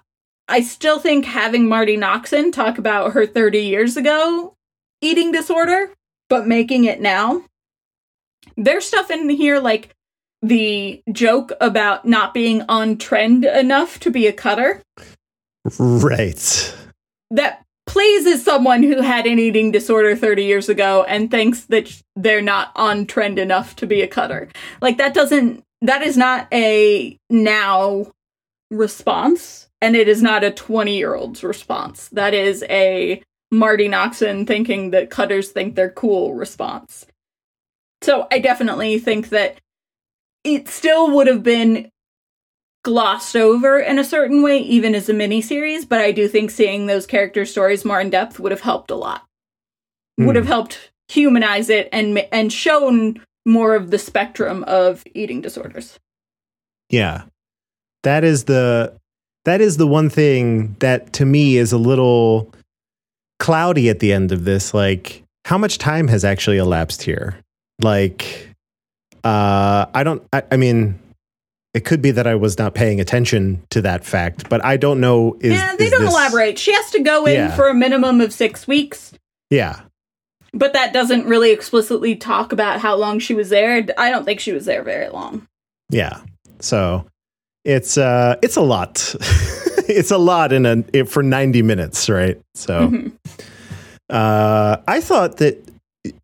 I still think having Marti Noxon talk about her 30 years ago eating disorder, but making it now. There's stuff in here like the joke about not being on trend enough to be a cutter right. that plays as someone who had an eating disorder 30 years ago and thinks that they're not on trend enough to be a cutter. Like that doesn't that is not a now response and it is not a 20-year-old's response. That is a Marti Noxon thinking that cutters think they're cool response. So I definitely think that it still would have been glossed over in a certain way, even as a miniseries, but I do think seeing those character stories more in depth would have helped a lot. Would have helped humanize it and and shown more of the spectrum of eating disorders. Yeah. That is the that is the one thing that to me is a little cloudy at the end of this like how much time has actually elapsed here? Like uh I don't I, I mean it could be that I was not paying attention to that fact, but I don't know is yeah, they is don't this- elaborate. She has to go in Yeah. for a minimum of six weeks, Yeah. but that doesn't really explicitly talk about how long she was there. I don't think she was there very long. Yeah. So it's uh it's a lot. [LAUGHS] it's a lot in a it- for 90 minutes, right? So Mhm. uh I thought that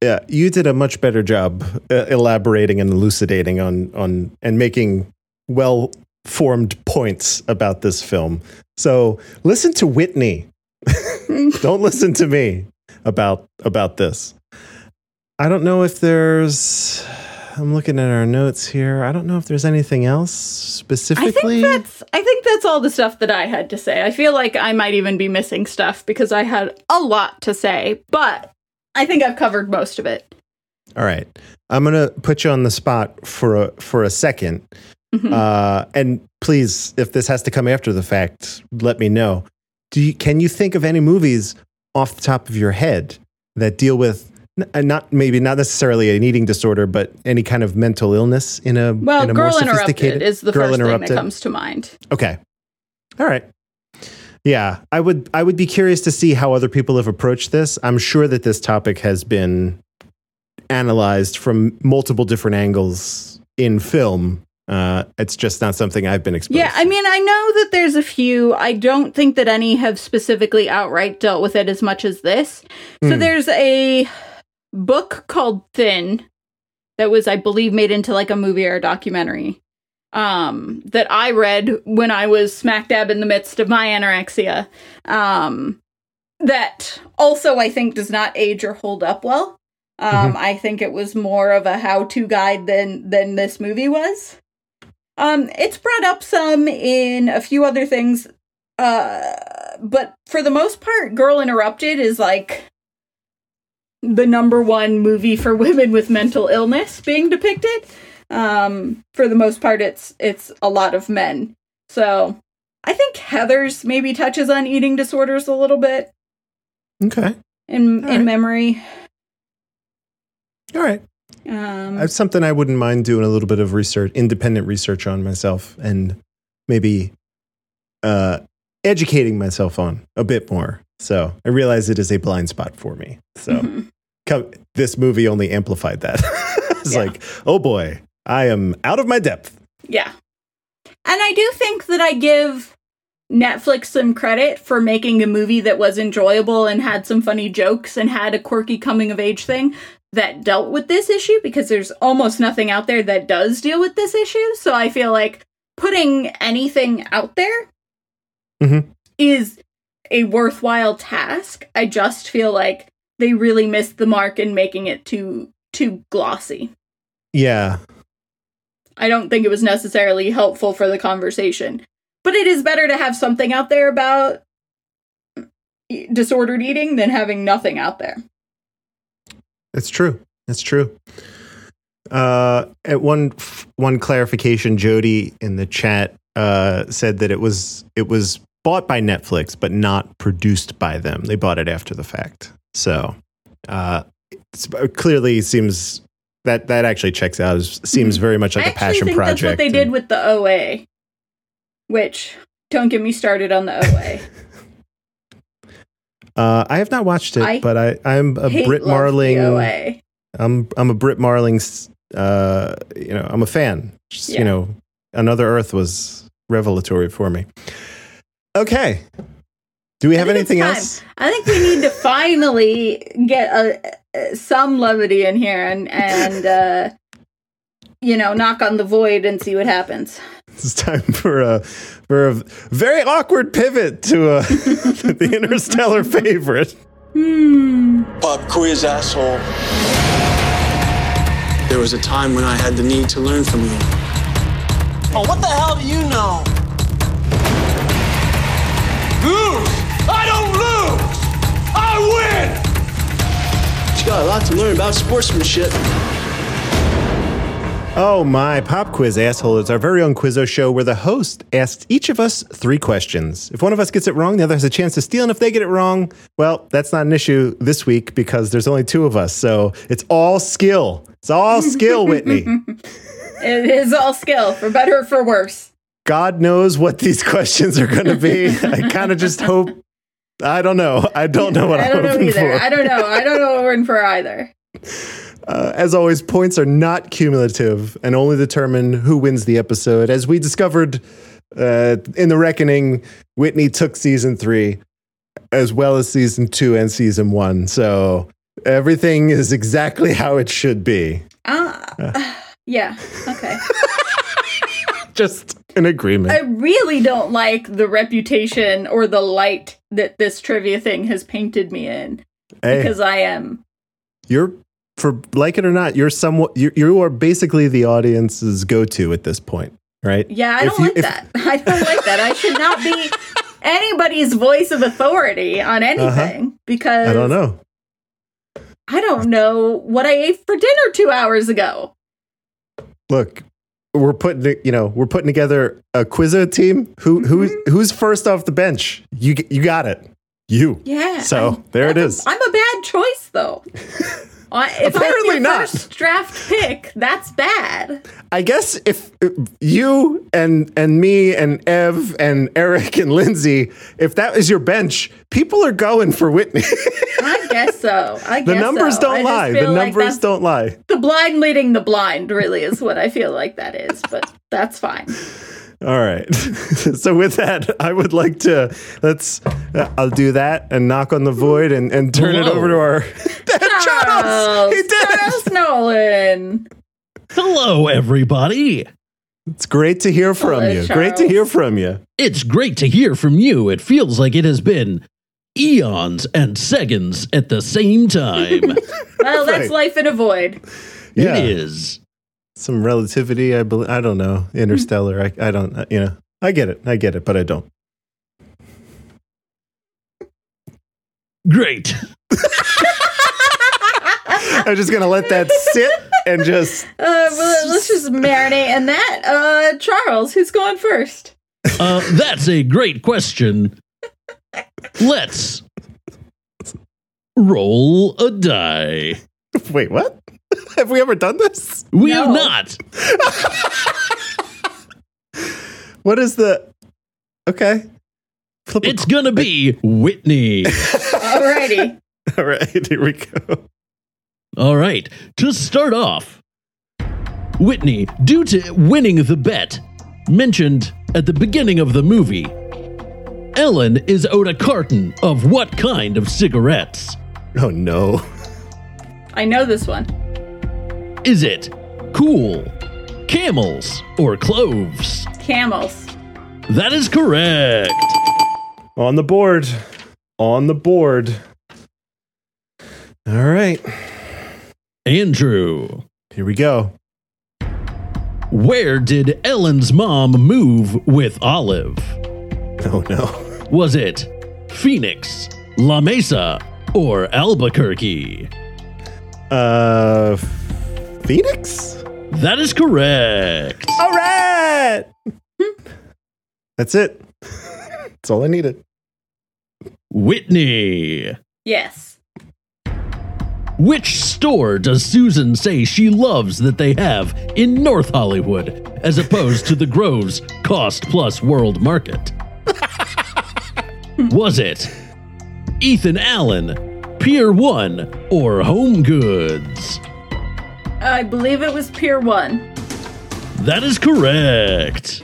uh, you did a much better job uh, elaborating and elucidating on on and making well formed points about this film. So listen to Whitney. [LAUGHS] Don't listen to me about about this. I don't know if there's I'm looking at our notes here. I don't know if there's anything else specifically. I think that's I think that's all the stuff that I had to say. I feel like I might even be missing stuff because I had a lot to say, but I think I've covered most of it. All right. I'm going to put you on the spot for a for a 2nd Mhm. Uh, and please, if this has to come after the fact, let me know. Do you, can you think of any movies off the top of your head that deal with n- uh, not maybe not necessarily an eating disorder, but any kind of mental illness in a Well, in a more Girl Interrupted sophisticated is the Girl first Interrupted? thing that comes to mind. Okay. All right. Yeah, I would I would be curious to see how other people have approached this. I'm sure that this topic has been analyzed from multiple different angles in film. Uh, it's just not something I've been exposed. Yeah, I mean, I know that there's a few. I don't think that any have specifically outright dealt with it as much as this. So Hmm. there's a book called Thin that was, I believe, made into like a movie or a documentary. Um, that I read when I was smack dab in the midst of my anorexia. Um, that also I think does not age or hold up well. Um, I think it was more of a how-to guide than than this movie was. Um, it's brought up some in a few other things, uh, but for the most part, Girl Interrupted is like the number one movie for [LAUGHS] women with mental illness being depicted. Um, for the most part, it's it's a lot of men. So I think Heather's maybe touches on eating disorders a little bit Okay. in All in right. memory. All right. Um, That's something I wouldn't mind doing a little bit of research, independent research on myself, and maybe uh, educating myself on a bit more. So I realize it is a blind spot for me. So mhm. co- this movie only amplified that. [LAUGHS] it's Yeah. like, oh boy, I am out of my depth. Yeah. And I do think that I give Netflix some credit for making a movie that was enjoyable and had some funny jokes and had a quirky coming of age thing that dealt with this issue because there's almost nothing out there that does deal with this issue. So I feel like putting anything out there is Mhm. a worthwhile task. I just feel like they really missed the mark in making it too too glossy. Yeah. I don't think it was necessarily helpful for the conversation. But it is better to have something out there about disordered eating than having nothing out there. It's true. It's true. Uh, at one one clarification, Jody in the chat uh, said that it was it was bought by Netflix, but not produced by them. They bought it after the fact. So uh, it's, it clearly seems that that actually checks out. It seems very much like I a passion think project. that's what they did with the OA. Which don't get me started on the OA. [LAUGHS] Uh, I have not watched it, I but I I'm a Brit Marling. I'm I'm a Brit Marling. Uh, you know, I'm a fan. Just, Yeah. You know, Another Earth was revelatory for me. Okay. Do we have anything else? I think we need to [LAUGHS] finally get a, a- some levity in here and and uh, you know knock on the void and see what happens. [LAUGHS] It's time for a for a very awkward pivot to a [LAUGHS] the interstellar favorite. Hmm. Pop quiz, asshole. There was a time when I had the need to learn from you. Oh, what the hell do you know? Lose! I don't lose! I win! You got a lot to learn about sportsmanship. Oh my pop quiz asshole! It's our very own Quizzo show where the host asks each of us three questions. If one of us gets it wrong, the other has a chance to steal, and if they get it wrong, well, that's not an issue this week because there's only two of us. So it's all skill. It's all skill, [LAUGHS] Whitney. It is all skill, for better or for worse. God knows what these [LAUGHS] questions are going to be. I kind of just hope. I don't know. I don't know what I I'm don't know hoping either. for. I don't know. I don't know what we're in for either. [LAUGHS] Uh, as always, points are not cumulative and only determine who wins the episode. As we discovered uh, in the Reckoning, Whitney took season three as well as season two and season one. So everything is exactly [LAUGHS] how it should be. Uh, [SIGHS] yeah. Okay. [LAUGHS] Just an agreement. I really don't like the reputation or the light that this trivia thing has painted me in hey, because I am. you're for like it or not, you're somewhat you you are basically the audience's go to at this point, right? Yeah, I If don't you- like if- that. [LAUGHS] I don't like that. I should not be anybody's voice of authority on anything because Uh-huh. I don't know. I don't know what I ate for dinner two hours ago. look we're putting you know we're putting together a quizzo team who who's Mm-hmm. who's first off the bench you you got it you Yeah. So, I'm- there it is. A, I'm a bad choice though. [LAUGHS] If Apparently not. first draft pick, that's bad. i guess if you and and me and ev and eric and lindsay if that is your bench people are going for whitney [LAUGHS] I guess so. I guess the numbers so. Don't lie the like numbers don't lie The blind leading the blind, really, is what I feel like that is, but that's fine. All right. [LAUGHS] so with that, I would like to let's. Uh, I'll do that and knock on the void and, and turn it over to our [LAUGHS] Charles. He did. Charles Nowlin. Hello, everybody. It's great to hear from Hello, you. Great to hear from you. It's great to hear from you. It feels like it has been eons and seconds at the same time. [LAUGHS] Well, that's Right. life in a void. Yeah. It is. Some relativity. I believe. I don't know. Interstellar. I. I don't. uh, You know. I get it. I get it, but I don't. Great. [LAUGHS] [LAUGHS] I'm just gonna let that sit and just. [LAUGHS] Uh, well, let's just marinate in that. Uh, Charles, who's going first? Uh, that's a great question. Let's roll a die. Wait. What? [LAUGHS] Have we ever done this? We No. have not. [LAUGHS] What is the? Okay. Flip a It's gonna be Whitney. Alrighty. [LAUGHS] All right, here we go. All right. To start off, Whitney, due to winning the bet mentioned at the beginning of the movie, Ellen is owed a carton of what kind of cigarettes? Oh no. I know this one. Is it cool, camels, or cloves? Camels. That is correct. On the board. On the board. All right. Andrew, Here we go. where did Ellen's mom move with Olive? Oh no. Was it Phoenix, La Mesa, or Albuquerque? Uh Phoenix? That is correct. All right. [LAUGHS] That's it. That's all I needed. Whitney. Yes. Which store does Susan say she loves that they have in North Hollywood as opposed to the Grove's Cost Plus World Market? [LAUGHS] Was it Ethan Allen, Pier 1, or Home Goods? I believe it was Pier 1. That is correct.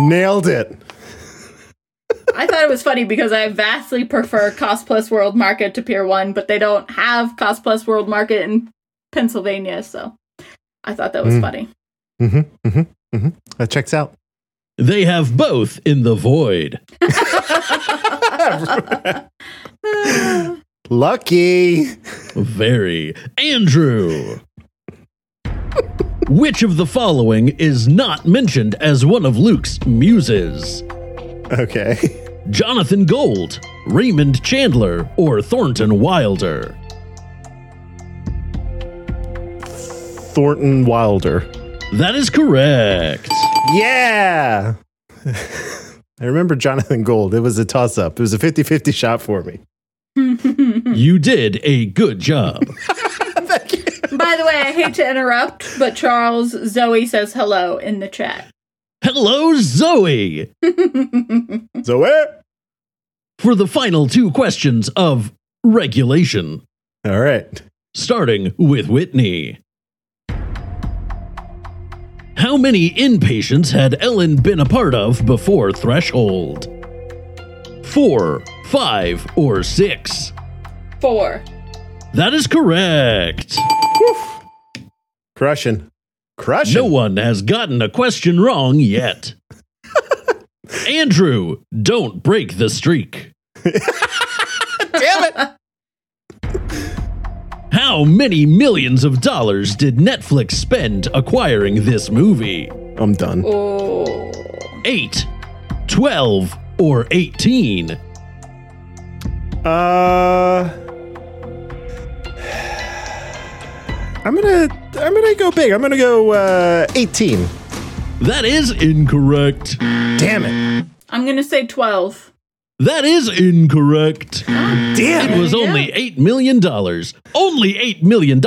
Nailed it. I thought it was funny because I vastly prefer Cost Plus World Market to Pier 1, but they don't have Cost Plus World Market in Pennsylvania, so I thought that was Mm. funny. Mm-hmm. Mm-hmm. Mm-hmm. That checks out. They have both in the void. [LAUGHS] Lucky. Very. Andrew. Which of the following is not mentioned as one of Luke's muses? Okay. Jonathan Gold, Raymond Chandler, or Thornton Wilder? Thornton Wilder. That is correct. Yeah. [LAUGHS] I remember Jonathan Gold. It was a toss up. It was a 50 50 shot for me. You did a good job. [LAUGHS] By the way, I hate to interrupt, but Charles Zoe says hello in the chat. Hello, Zoe. [LAUGHS] So where? For the final two questions of regulation, All right. starting with Whitney. How many inpatients had Ellen been a part of before Threshold? Four, five, or six? Four. That is correct. Crushing. Crushing. No one has gotten a question wrong yet. [LAUGHS] Andrew, don't break the streak. [LAUGHS] Damn it. How many millions of dollars did Netflix spend acquiring this movie? I'm done. Oh. 8, 12, or 18? Uh. I'm gonna I'm gonna go big. I'm gonna go uh 18. That is incorrect. Damn it. I'm going to say 12. That is incorrect. [GASPS] Damn It it. was only $8 million. Only $8 million,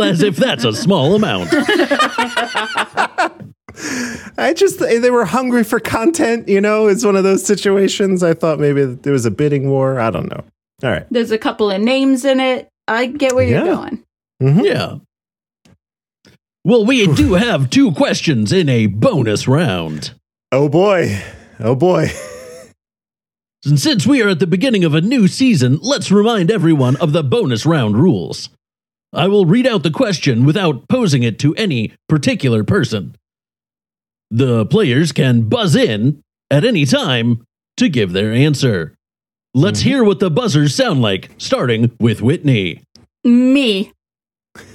as [LAUGHS] if that's a small amount. [LAUGHS] I just they were hungry for content, you know, it's one of those situations. I thought maybe there was a bidding war. I don't know. All right. There's a couple of names in it. I get where you're going. Mhm. Yeah. Well, we do [LAUGHS] have two questions in a bonus round. Oh boy. Oh boy. And since we are at the beginning of a new season, let's remind everyone of the bonus round rules. I will read out the question without posing it to any particular person. The players can buzz in at any time to give their answer. Let's hear what the buzzers sound like, starting with Whitney Me.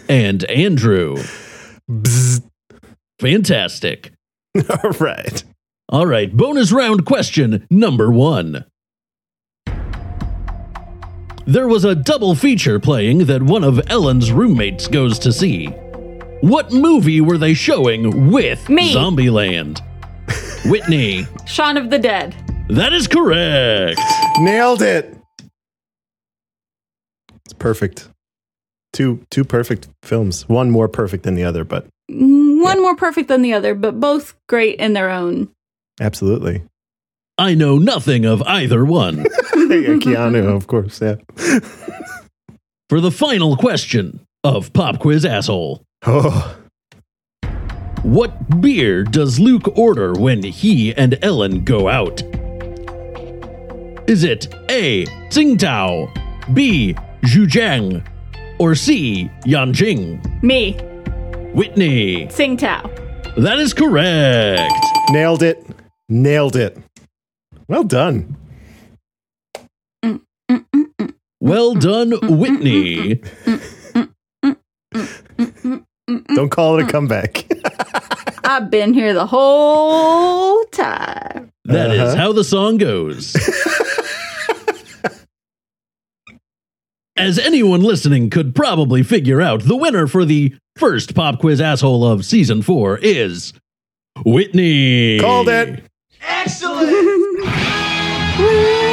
And Andrew. Bzz. Fantastic. [LAUGHS] All right. All right, bonus round question number one. There was a double feature playing that one of Ellen's roommates goes to see. What movie were they showing with Me. Zombieland? Whitney. [LAUGHS] Shaun of the Dead. That is correct. Nailed it. It's perfect. Two two perfect films. One more perfect than the other, but Mm, One more perfect than the other, but both great in their own. absolutely. I know nothing of either one. [LAUGHS] Yeah, Keanu, of course. Yeah. For the final question of Pop Quiz Asshole. Oh, What beer does Luke order when he and Ellen go out? Is it A. Tsingtao, B. Zhujiang, or C. Yanjing? Me. Whitney. Tsingtao. That is correct. nailed it. Nailed it. Well done. Well done, Whitney. Don't call it a comeback. [LAUGHS] I've been here the whole time. That is Uh-huh. how the song goes. [LAUGHS] As anyone listening could probably figure out, the winner for the first pop quiz asshole of season four is Whitney. Called it. Excellent! [LAUGHS]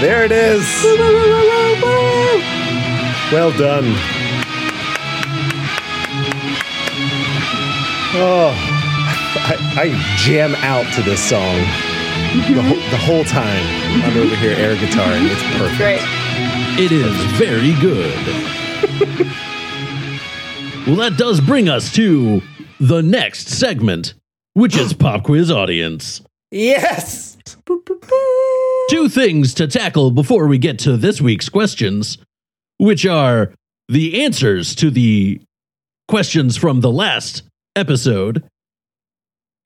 There it is. Well done. Oh, I, I jam out to this song the, whole, the whole time. I'm over here air guitar, and It's perfect. Great. It is very good. well, that does bring us to the next segment, which is [GASPS] Pop Quiz Audience. Yes. Two things to tackle before we get to this week's questions, which are the answers to the questions from the last episode,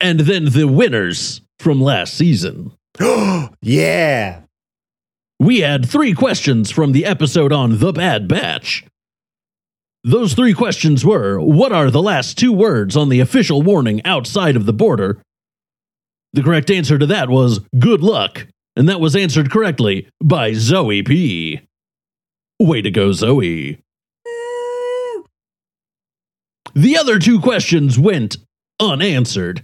and then the winners from last season. [GASPS] yeah. We had three questions from the episode on The Bad Batch. Those three questions were What are the last two words on the official warning outside of the border? The correct answer to that was Good luck, and that was answered correctly by Zoe P. Way to go, Zoe. The other two questions went unanswered.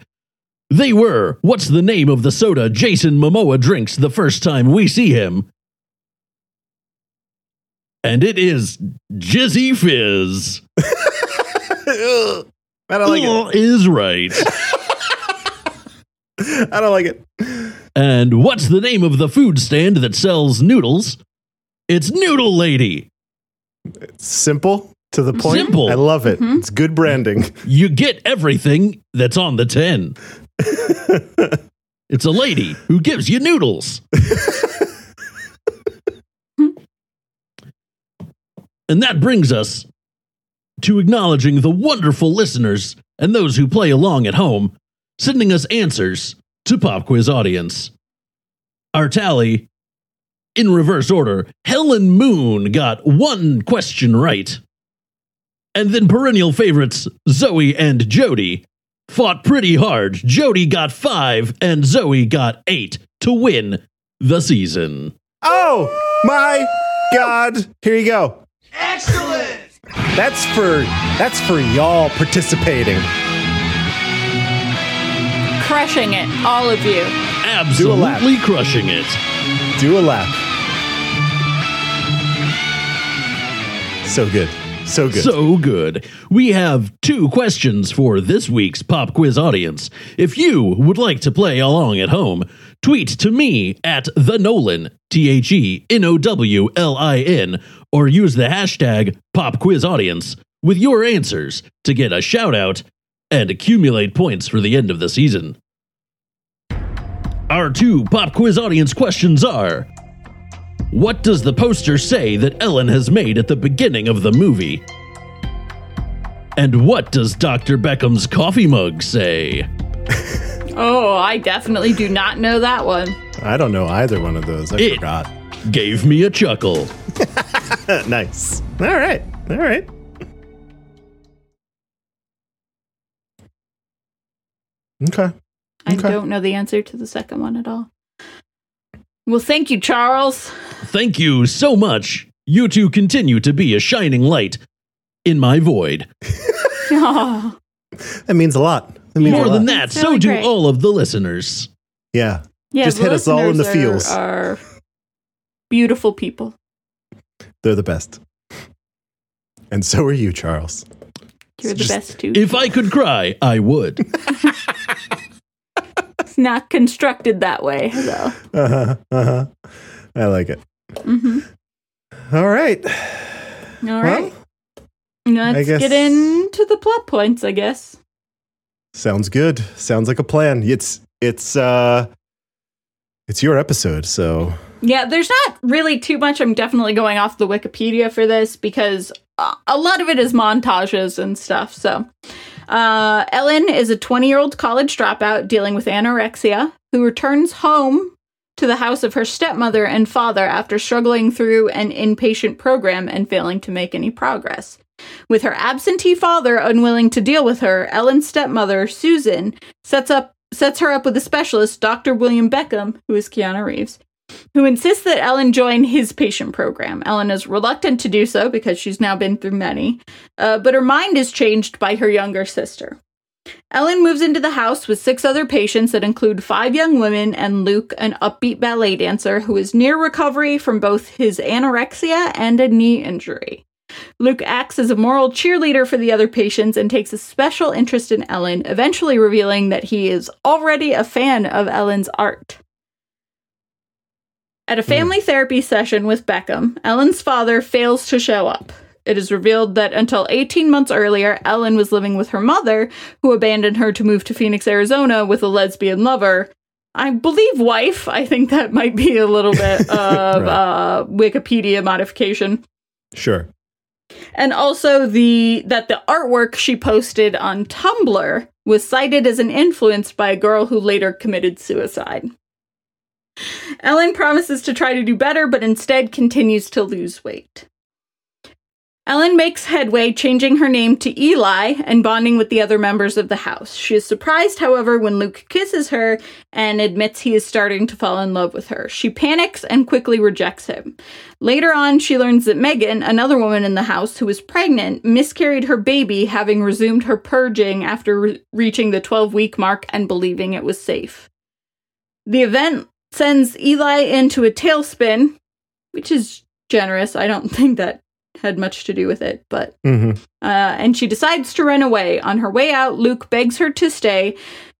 They were What's the name of the soda Jason Momoa drinks the first time we see him? And it is Jizzy Fizz. [LAUGHS] I don't like it. Is right. [LAUGHS] I don't like it. And what's the name of the food stand that sells noodles? It's Noodle Lady. It's Simple to the point. Simple. I love it. Mm-hmm. It's good branding. [LAUGHS] You get everything that's on the tin. it's a lady who gives you noodles. And that brings us to acknowledging the wonderful listeners and those who play along at home, sending us answers to Pop Quiz Audience. Our tally, in reverse order, Helen Moon got one question right. And then perennial favorites Zoe and Jody fought pretty hard. Jody got five and Zoe got eight to win the season. Oh my God. Here you go. Excellent! That's for that's for y'all participating. Crushing it, all of you. Absolutely crushing it. Do a lap. So good. So good. So good. We have two questions for this week's pop quiz audience. If you would like to play along at home, tweet to me at the Nowlin, T H E N O W L I N, or use the hashtag pop quiz audience with your answers to get a shout out and accumulate points for the end of the season. Our two pop quiz audience questions are What does the poster say that Ellen has made at the beginning of the movie? And what does Dr. Beckham's coffee mug say? [LAUGHS] Oh, I definitely do not know that one. I don't know either one of those. I It- forgot. Gave me a chuckle. [LAUGHS] nice. All right. All right. Okay. I Okay. don't know the answer to the second one at all. Well, thank you, Charles. Thank you so much. You two continue to be a shining light in my void. Oh, [LAUGHS] That means a lot. That means More a than that, That's so really do great. all of the listeners. Yeah. yeah, Just hit us all in the listeners feels. Are, are beautiful people. They're the best. And so are you, Charles. You're the just- best too. If I could cry, I would. [LAUGHS] [LAUGHS] it's not constructed that way, though. Uh-huh. Uh-huh. I like it. hmm All right. All right, Well, let's guess- get into the plot points. I guess. Sounds good. Sounds like a plan. It's it's uh it's your episode, so Yeah, there's not really too much. I'm definitely going off the Wikipedia for this because a lot of it is montages and stuff. So, uh, Ellen is a 20 year old college dropout dealing with anorexia who returns home to the house of her stepmother and father after struggling through an inpatient program and failing to make any progress. With her absentee father unwilling to deal with her, Ellen's stepmother, Susan, sets up sets her up with a specialist, Dr. William Beckham, who is Keanu Reeves who insists that Ellen join his patient program. Ellen is reluctant to do so because she's now been through many, uh, but her mind is changed by her younger sister. Ellen moves into the house with six other patients that include five young women and Luke, an upbeat ballet dancer who is near recovery from both his anorexia and a knee injury. Luke acts as a moral cheerleader for the other patients and takes a special interest in Ellen, eventually revealing that he is already a fan of Ellen's art. At a family therapy session with Beckham, Ellen's father fails to show up. It is revealed that until 18 months earlier, Ellen was living with her mother, who abandoned her to move to Phoenix, Arizona with a lesbian lover. I believe wife. I think that might be a little bit [LAUGHS] of Right. uh, Wikipedia modification. sure. And also the that the artwork she posted on Tumblr was cited as an influence by a girl who later committed suicide. Ellen promises to try to do better, but instead continues to lose weight. Ellen makes headway, changing her name to Eli and bonding with the other members of the house. She is surprised, however, when Luke kisses her and admits he is starting to fall in love with her. She panics and quickly rejects him. Later on, she learns that Megan, another woman in the house who was pregnant, miscarried her baby, having resumed her purging after re- reaching the 12 week mark and believing it was safe. The event sends Eli into a tailspin, which is generous. I don't [LAUGHS] think that had much to do with it, but hmm uh, and she decides to run away. On her way out, Luke begs her to stay,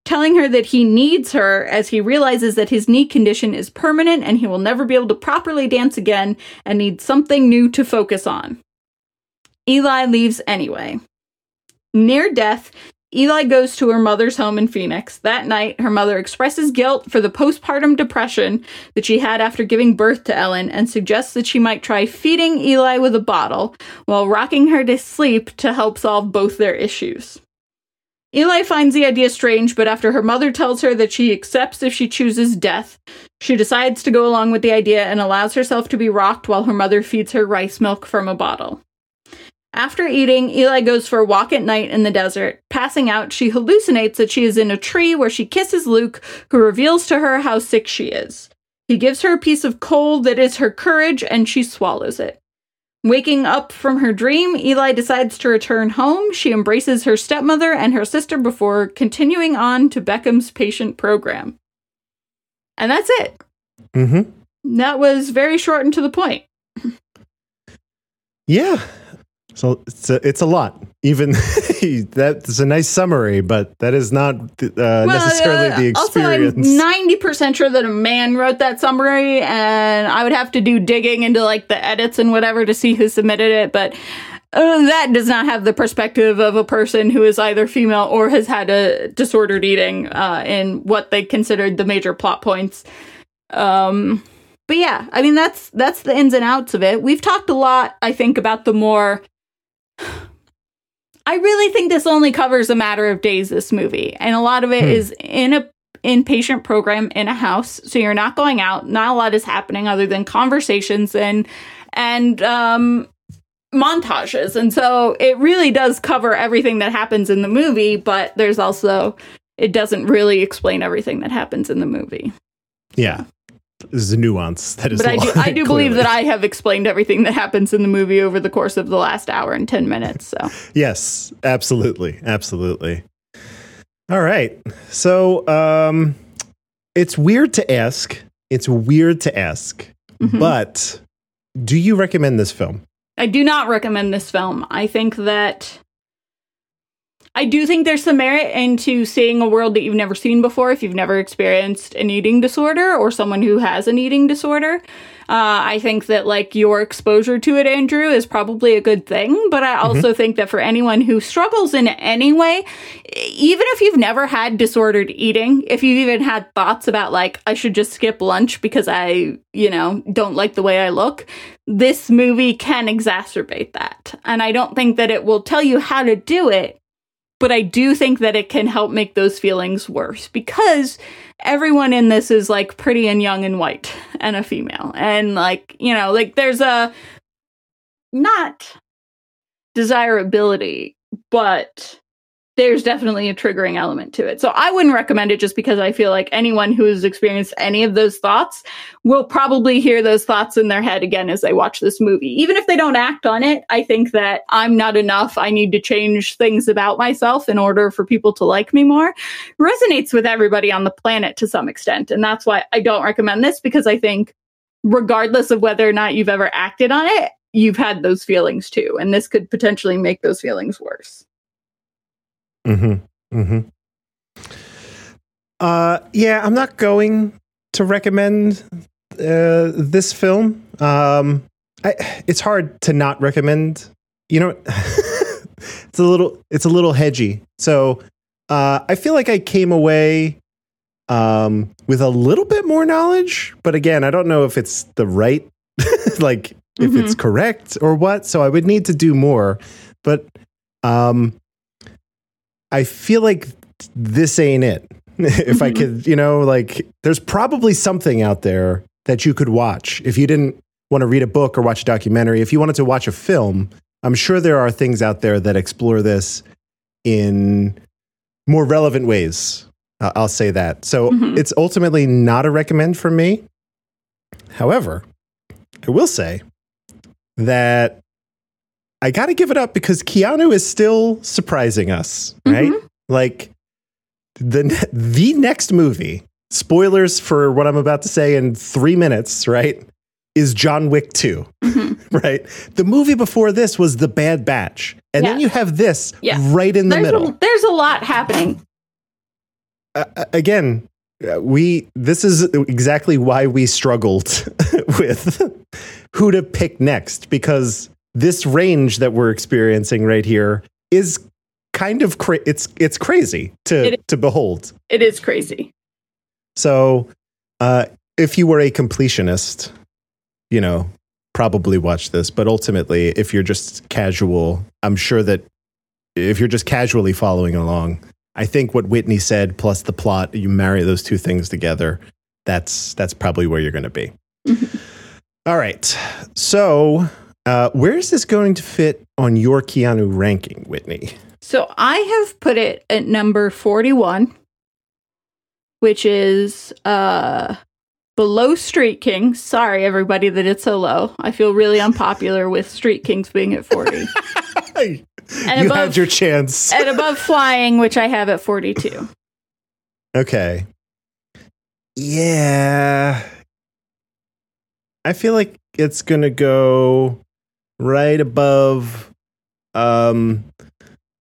telling her that he needs her as he realizes that his knee condition is permanent and he will never be able to properly dance again and needs something new to focus on. Eli leaves anyway. Near death, Eli goes to her mother's home in Phoenix. That night, her mother expresses guilt for the postpartum depression that she had after giving birth to Ellen and suggests that she might try feeding Eli with a bottle while rocking her to sleep to help solve both their issues. Eli finds the idea strange, but after her mother tells her that she accepts if she chooses death, she decides to go along with the idea and allows herself to be rocked while her mother feeds her rice milk from a bottle. After eating, Eli goes for a walk at night in the desert. Passing out, she hallucinates that she is in a tree where she kisses Luke, who reveals to her how sick she is. He gives her a piece of coal that is her courage, and she swallows it. Waking up from her dream, Eli decides to return home. She embraces her stepmother and her sister before continuing on to Beckham's patient program. And that's it. Mm-hmm. That was very short and to the point. Yeah. So it's a, it's a lot. Even [LAUGHS] that's a nice summary, but that is not uh, necessarily uh, the experience. Also, I'm ninety percent sure that a man wrote that summary, and I would have to do digging into like the edits and whatever to see who submitted it. But uh, that does not have the perspective of a person who is either female or has had a disordered eating uh, in what they considered the major plot points. Um, but yeah, I mean that's that's the ins and outs of it. We've talked a lot, I think, about the more. I really think this only covers a matter of days. This movie, and a lot of it Hmm. is in a inpatient program in a house, so you're not going out. Not a lot is happening other than conversations and and um, montages, and so it really does cover everything that happens in the movie. But there's also it doesn't really explain everything that happens in the movie. Yeah. There's a nuance that is But I do, I do believe that I have explained everything that happens in the movie over the course of the last hour and 10 minutes. So, Yes, absolutely. Absolutely. All right. So, um it's weird to ask. It's weird to ask. Mhm. But do you recommend this film? I do not recommend this film. I think that I do think there's some merit into seeing a world that you've never seen before if you've never experienced an eating disorder or someone who has an eating disorder. Uh, I think that like your exposure to it, Andrew, is probably a good thing. But I also think that for anyone who struggles in any way, even if you've never had disordered eating, if you've even had thoughts about like I should just skip lunch because I, you know, don't like the way I look, this movie can exacerbate that. And I don't think that it will tell you how to do it, but I do think that it can help make those feelings worse because everyone in this is like pretty and young and white and a female. And like, you know, like there's a not desirability, but there's definitely a triggering element to it. So I wouldn't recommend it just because I feel like anyone who has experienced any of those thoughts will probably hear those thoughts in their head again as they watch this movie. Even if they don't act on it, I think that I'm not enough. I need to change things about myself in order for people to like me more. Resonates with everybody on the planet to some extent. And that's why I don't recommend this because I think regardless of whether or not you've ever acted on it, you've had those feelings too. And this could potentially make those feelings worse. Mm-hmm. Mm-hmm. Uh, yeah, I'm not going to recommend uh, this film. Um, I, it's hard to not recommend. You know, [LAUGHS] it's a little it's a little hedgy. So uh, I feel like I came away um, with a little bit more knowledge, but again, I don't know if it's the right, [LAUGHS] like if it's correct or what. So I would need to do more. But um, I feel like this ain't it. [LAUGHS] if I could, you know, like there's probably something out there that you could watch if you didn't want to read a book or watch a documentary. If you wanted to watch a film, I'm sure there are things out there that explore this in more relevant ways. Uh, I'll say that. So Mhm. it's ultimately not a recommend for me. However, I will say that I got to give it up because Keanu is still surprising us, right? Like the the next movie, spoilers for what I'm about to say in 3 minutes, right? Is John Wick 2, [LAUGHS] right? The movie before this was The Bad Batch. And then you have this Yeah. right in the There's middle a, there's a lot happening. uh, again, we this is exactly why we struggled [LAUGHS] with who to pick next because this range that we're experiencing right here is kind of cra- it's it's crazy to It- to behold. It is crazy. So, uh, if you were a completionist, you know, probably watch this. But ultimately, if you're just casual, I'm sure that if you're just casually following along, I think what Whitney said plus the plot, you marry those two things together, that's that's probably where you're going to be. All right. So, uh, where is this going to fit on your Keanu ranking, Whitney? So I have put it at number 41, which is uh below Street King. Sorry everybody that it's so low. I feel really unpopular with Street Kings being at 40. [LAUGHS] you above- had your chance. and above [LAUGHS] Flying, which I have at 42. Okay. Yeah. I feel like it's going to go right above um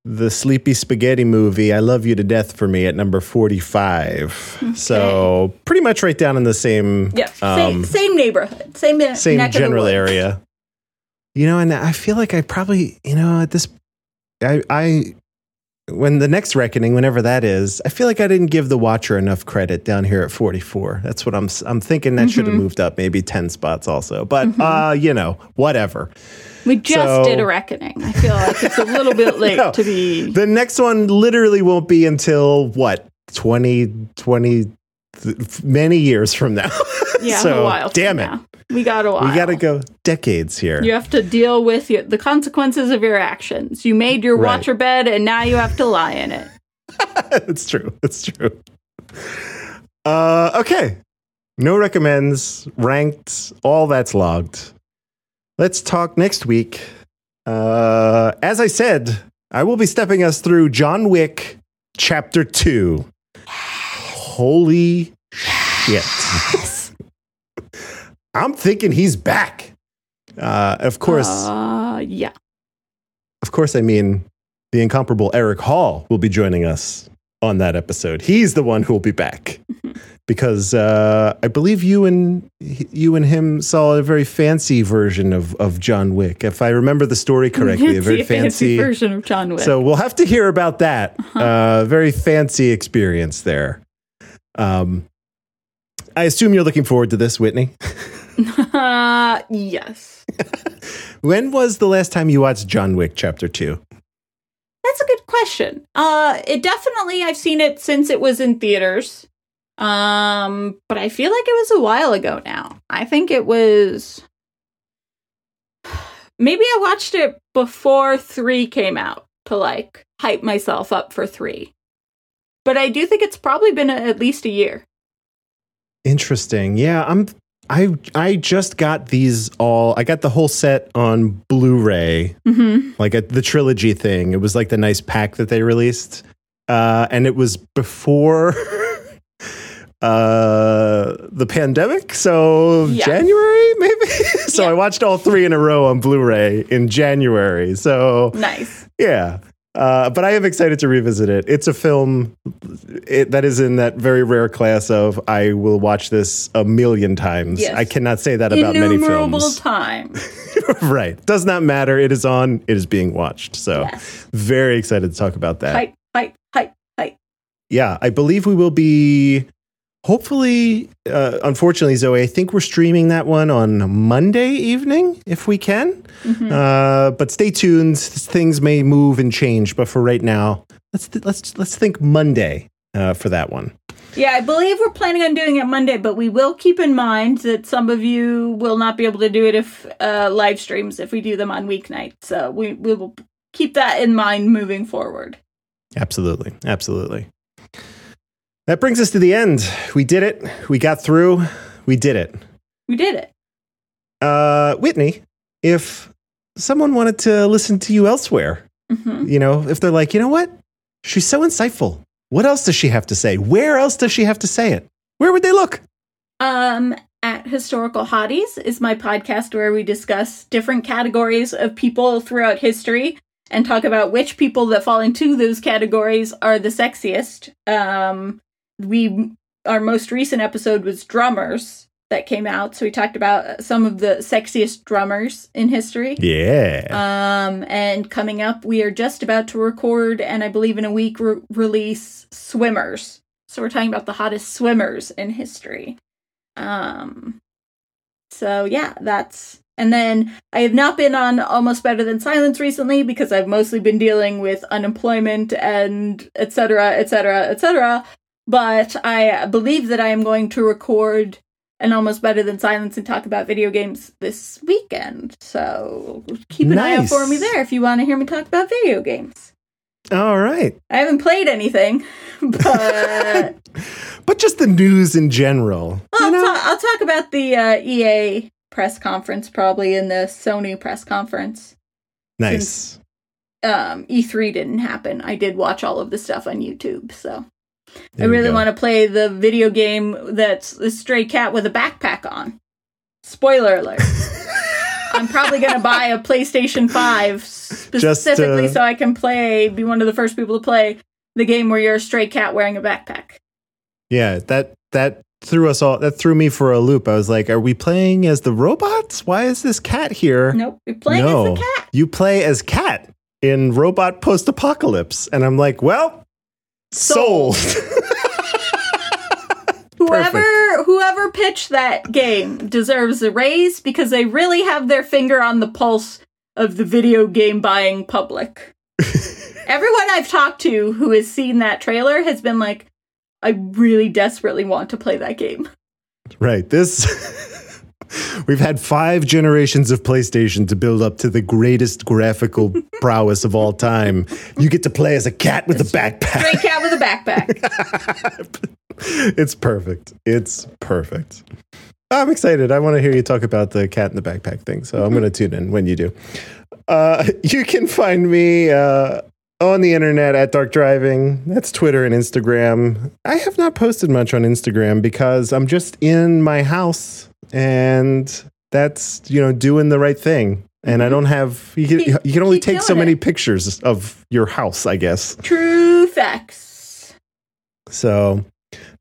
the Sleepy Spaghetti movie I Love You to Death for me at number 45. So, pretty much right down in the same Yeah, um, same, same neighborhood, same same neck of the general area. you know, and I feel like I probably, you know, at this, I, I, when the next reckoning, whenever that is, I feel like I didn't give the Watcher enough credit down here at 44. That's what I'm, I'm thinking. That should have moved up maybe 10 spots also. But uh, you know, whatever. We just So- did a reckoning. I feel like it's a little bit [LAUGHS] late No. to be. The next one literally won't be until what 2020, th- many years from now. [LAUGHS] Yeah, so a while. damn it, now. We got a while. we got to go decades here. You have to deal with your, the consequences of your actions. You made your Right. watcher bed, and now you have to lie in it. [LAUGHS] it's true. It's true. Uh, okay. No recommends, ranked, all that's logged. Let's talk next week. Uh, as I said, I will be stepping us through John Wick Chapter 2. Holy shit. I'm thinking he's back. Uh, of course, Uh, yeah. of course, I mean the incomparable Eric Hall will be joining us on that episode. He's the one who will be back [LAUGHS] because uh, I believe you and you and him saw a very fancy version of of John Wick, if I remember the story [LAUGHS] correctly. A very See fancy. version of John Wick. so we'll have to hear about that. Uh, very fancy experience there. Um, I assume you're looking forward to this, Whitney. [LAUGHS] uh, yes. When was the last time you watched John Wick Chapter Two? That's a good question. Uh, it definitely I've seen it since it was in theaters. Um, but I feel like it was a while ago now. I think it was [SIGHS] maybe I watched it before 3 came out to like hype myself up for 3. But I do think it's probably been a, at least a year. Interesting. Yeah, I'm I I just got these all I got the whole set on Blu-ray, Mhm. like a, the trilogy thing. It was like the nice pack that they released. Uh and it was before [LAUGHS] uh the pandemic, so Yeah. January maybe. [LAUGHS] so Yeah. I watched all 3 in a row on Blu-ray in January. So Nice. yeah. Uh, but I am excited to revisit it. It's a film it, that is in that very rare class of I will watch this a million times. Yes. I cannot say that about many films. Innumerable films. time. [LAUGHS] right. Does not matter. It is on. It is being watched. So Yes. very excited to talk about that. Hype, hype, hype, hype. Yeah, I believe we will be. Hopefully, uh, unfortunately, Zoe, I think we're streaming that one on Monday evening if we can. Mm-hmm. Uh, but stay tuned; things may move and change. But for right now, let's th- let's let's think Monday uh, for that one. Yeah, I believe we're planning on doing it Monday, but we will keep in mind that some of you will not be able to do it if uh, live streams if we do them on weeknights So we, we will keep that in mind moving forward. Absolutely, absolutely. That brings us to the end. We did it. We got through. We did it. We did it. Uh, Whitney, if someone wanted to listen to you elsewhere, hmm you know, if they're like, you know what? She's so insightful. What else does she have to say? Where else does she have to say it? Where would they look? Um, at Historical Hotties is my podcast where we discuss different categories of people throughout history and talk about which people that fall into those categories are the sexiest. Um, we our most recent episode was drummers that came out, so we talked about some of the sexiest drummers in history. Yeah. Um, and coming up, we are just about to record, and I believe in a week re- release swimmers. So we're talking about the hottest swimmers in history. Um, so yeah, that's. And then I have not been on Almost Better Than Silence recently because I've mostly been dealing with unemployment and et cetera, et cetera, et cetera. But I believe that I am going to record an Almost Better Than Silence and talk about video games this weekend. So keep an eye out for me there if you want to hear me talk about video games. All right. I haven't played anything, [LAUGHS] but [LAUGHS] But just the news in general. Well. I'll, ta- I'll talk about the uh, EA press conference probably in the Sony press conference. nice. Um, E3 didn't happen. I did watch all of the stuff on YouTube, so There I really want to play the video game that's the stray cat with a backpack on. Spoiler alert. [LAUGHS] I'm probably going to buy a PlayStation 5 specifically uh, so I can play, be one of the first people to play the game where you're a stray cat wearing a backpack. Yeah, that that threw us all that threw me for a loop. I was like, are we playing as the robots? Why is this cat here? Nope, you're playing no, as the cat. you play as cat in Robot Post Apocalypse. And I'm like, well, sold. [LAUGHS] Whoever whoever pitched that game deserves a raise because they really have their finger on the pulse of the video game buying public. [LAUGHS] Everyone I've talked to who has seen that trailer has been like, I really desperately want to play that game. right. This. [LAUGHS] We've had five generations of PlayStation to build up to the greatest graphical [LAUGHS] prowess of all time. You get to play as a cat with a backpack. Great cat with a backpack. [LAUGHS] it's perfect. It's perfect. I'm excited. I want to hear you talk about the cat in the backpack thing. So I'm going to tune in when you do. Uh, [LAUGHS] you can find me uh, on the internet at Dark Driving. That's Twitter and Instagram. I have not posted much on Instagram because I'm just in my house and that's, you know, doing the right thing. And I don't have, you can, you can only keep take so many it. pictures of your house, I guess. True facts. So,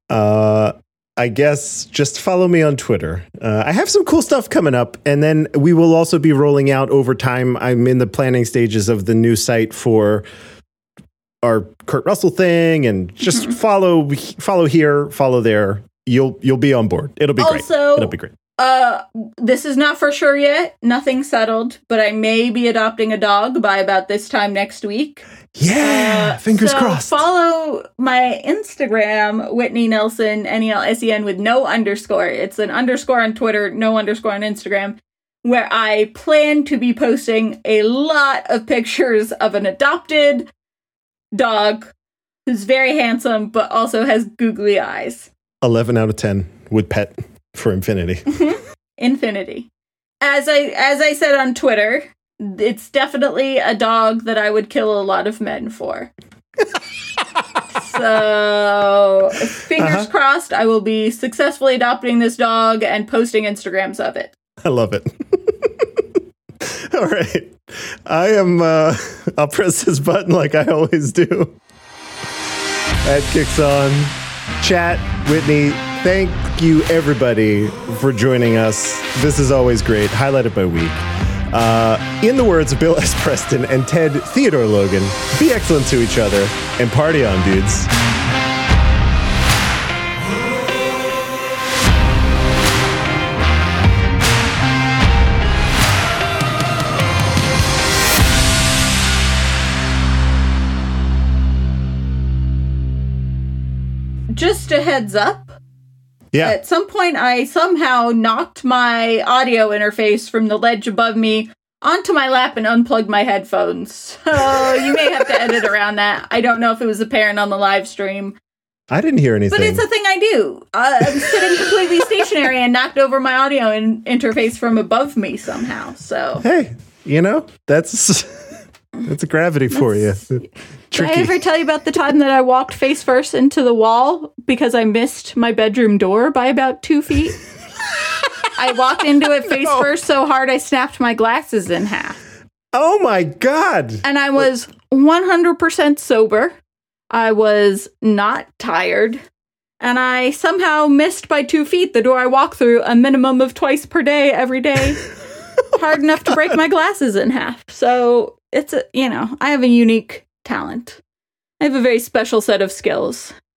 uh, I guess just follow me on Twitter. Uh, I have some cool stuff coming up, and then we will also be rolling out over time. I'm in the planning stages of the new site for our Kurt Russell thing, and just follow follow here, follow there. You'll you'll be on board. It'll be great. It'll be great. Uh, this is not for sure yet. Nothing settled, but I may be adopting a dog by about this time next week. Yeah, Uh, fingers so crossed. Follow my Instagram, Whitney Nelsen, N E L S E N with no underscore. It's an underscore on Twitter, no underscore on Instagram, where I plan to be posting a lot of pictures of an adopted dog who's very handsome but also has googly eyes. Eleven out of ten would pet for infinity. [LAUGHS] Infinity. As I as I said on Twitter, it's definitely a dog that I would kill a lot of men for. [LAUGHS] so fingers Uh-huh. crossed I will be successfully adopting this dog and posting Instagrams of it. I love it. [LAUGHS] All right. I am, uh, I'll press this button like I always do. That kicks on. Chat, Whitney, thank you everybody for joining us. This is always great. Highlighted by week. Uh, in the words of Bill S. Preston and Ted Theodore Logan, be excellent to each other and party on, dudes. Just a heads up. Yeah. At some point I somehow knocked my audio interface from the ledge above me onto my lap and unplugged my headphones. So you may have to edit around that. I don't know if it was apparent on the live stream. I didn't hear anything. But it's a thing I do. Uh, I'm sitting completely stationary and knocked over my audio in- interface from above me somehow. So, hey, you know, that's [LAUGHS] that's a gravity for you. [LAUGHS] did I ever tell you about the time that I walked face first into the wall because I missed my bedroom door by about two feet? [LAUGHS] I walked into it face No. first so hard I snapped my glasses in half. oh my god. And I was 100% sober. I was not tired. And I somehow missed by two feet the door I walk through a minimum of twice per day every day. [LAUGHS] Oh hard enough to break my glasses in half. So it's a, you know, I have a unique talent. I have a very special set of skills.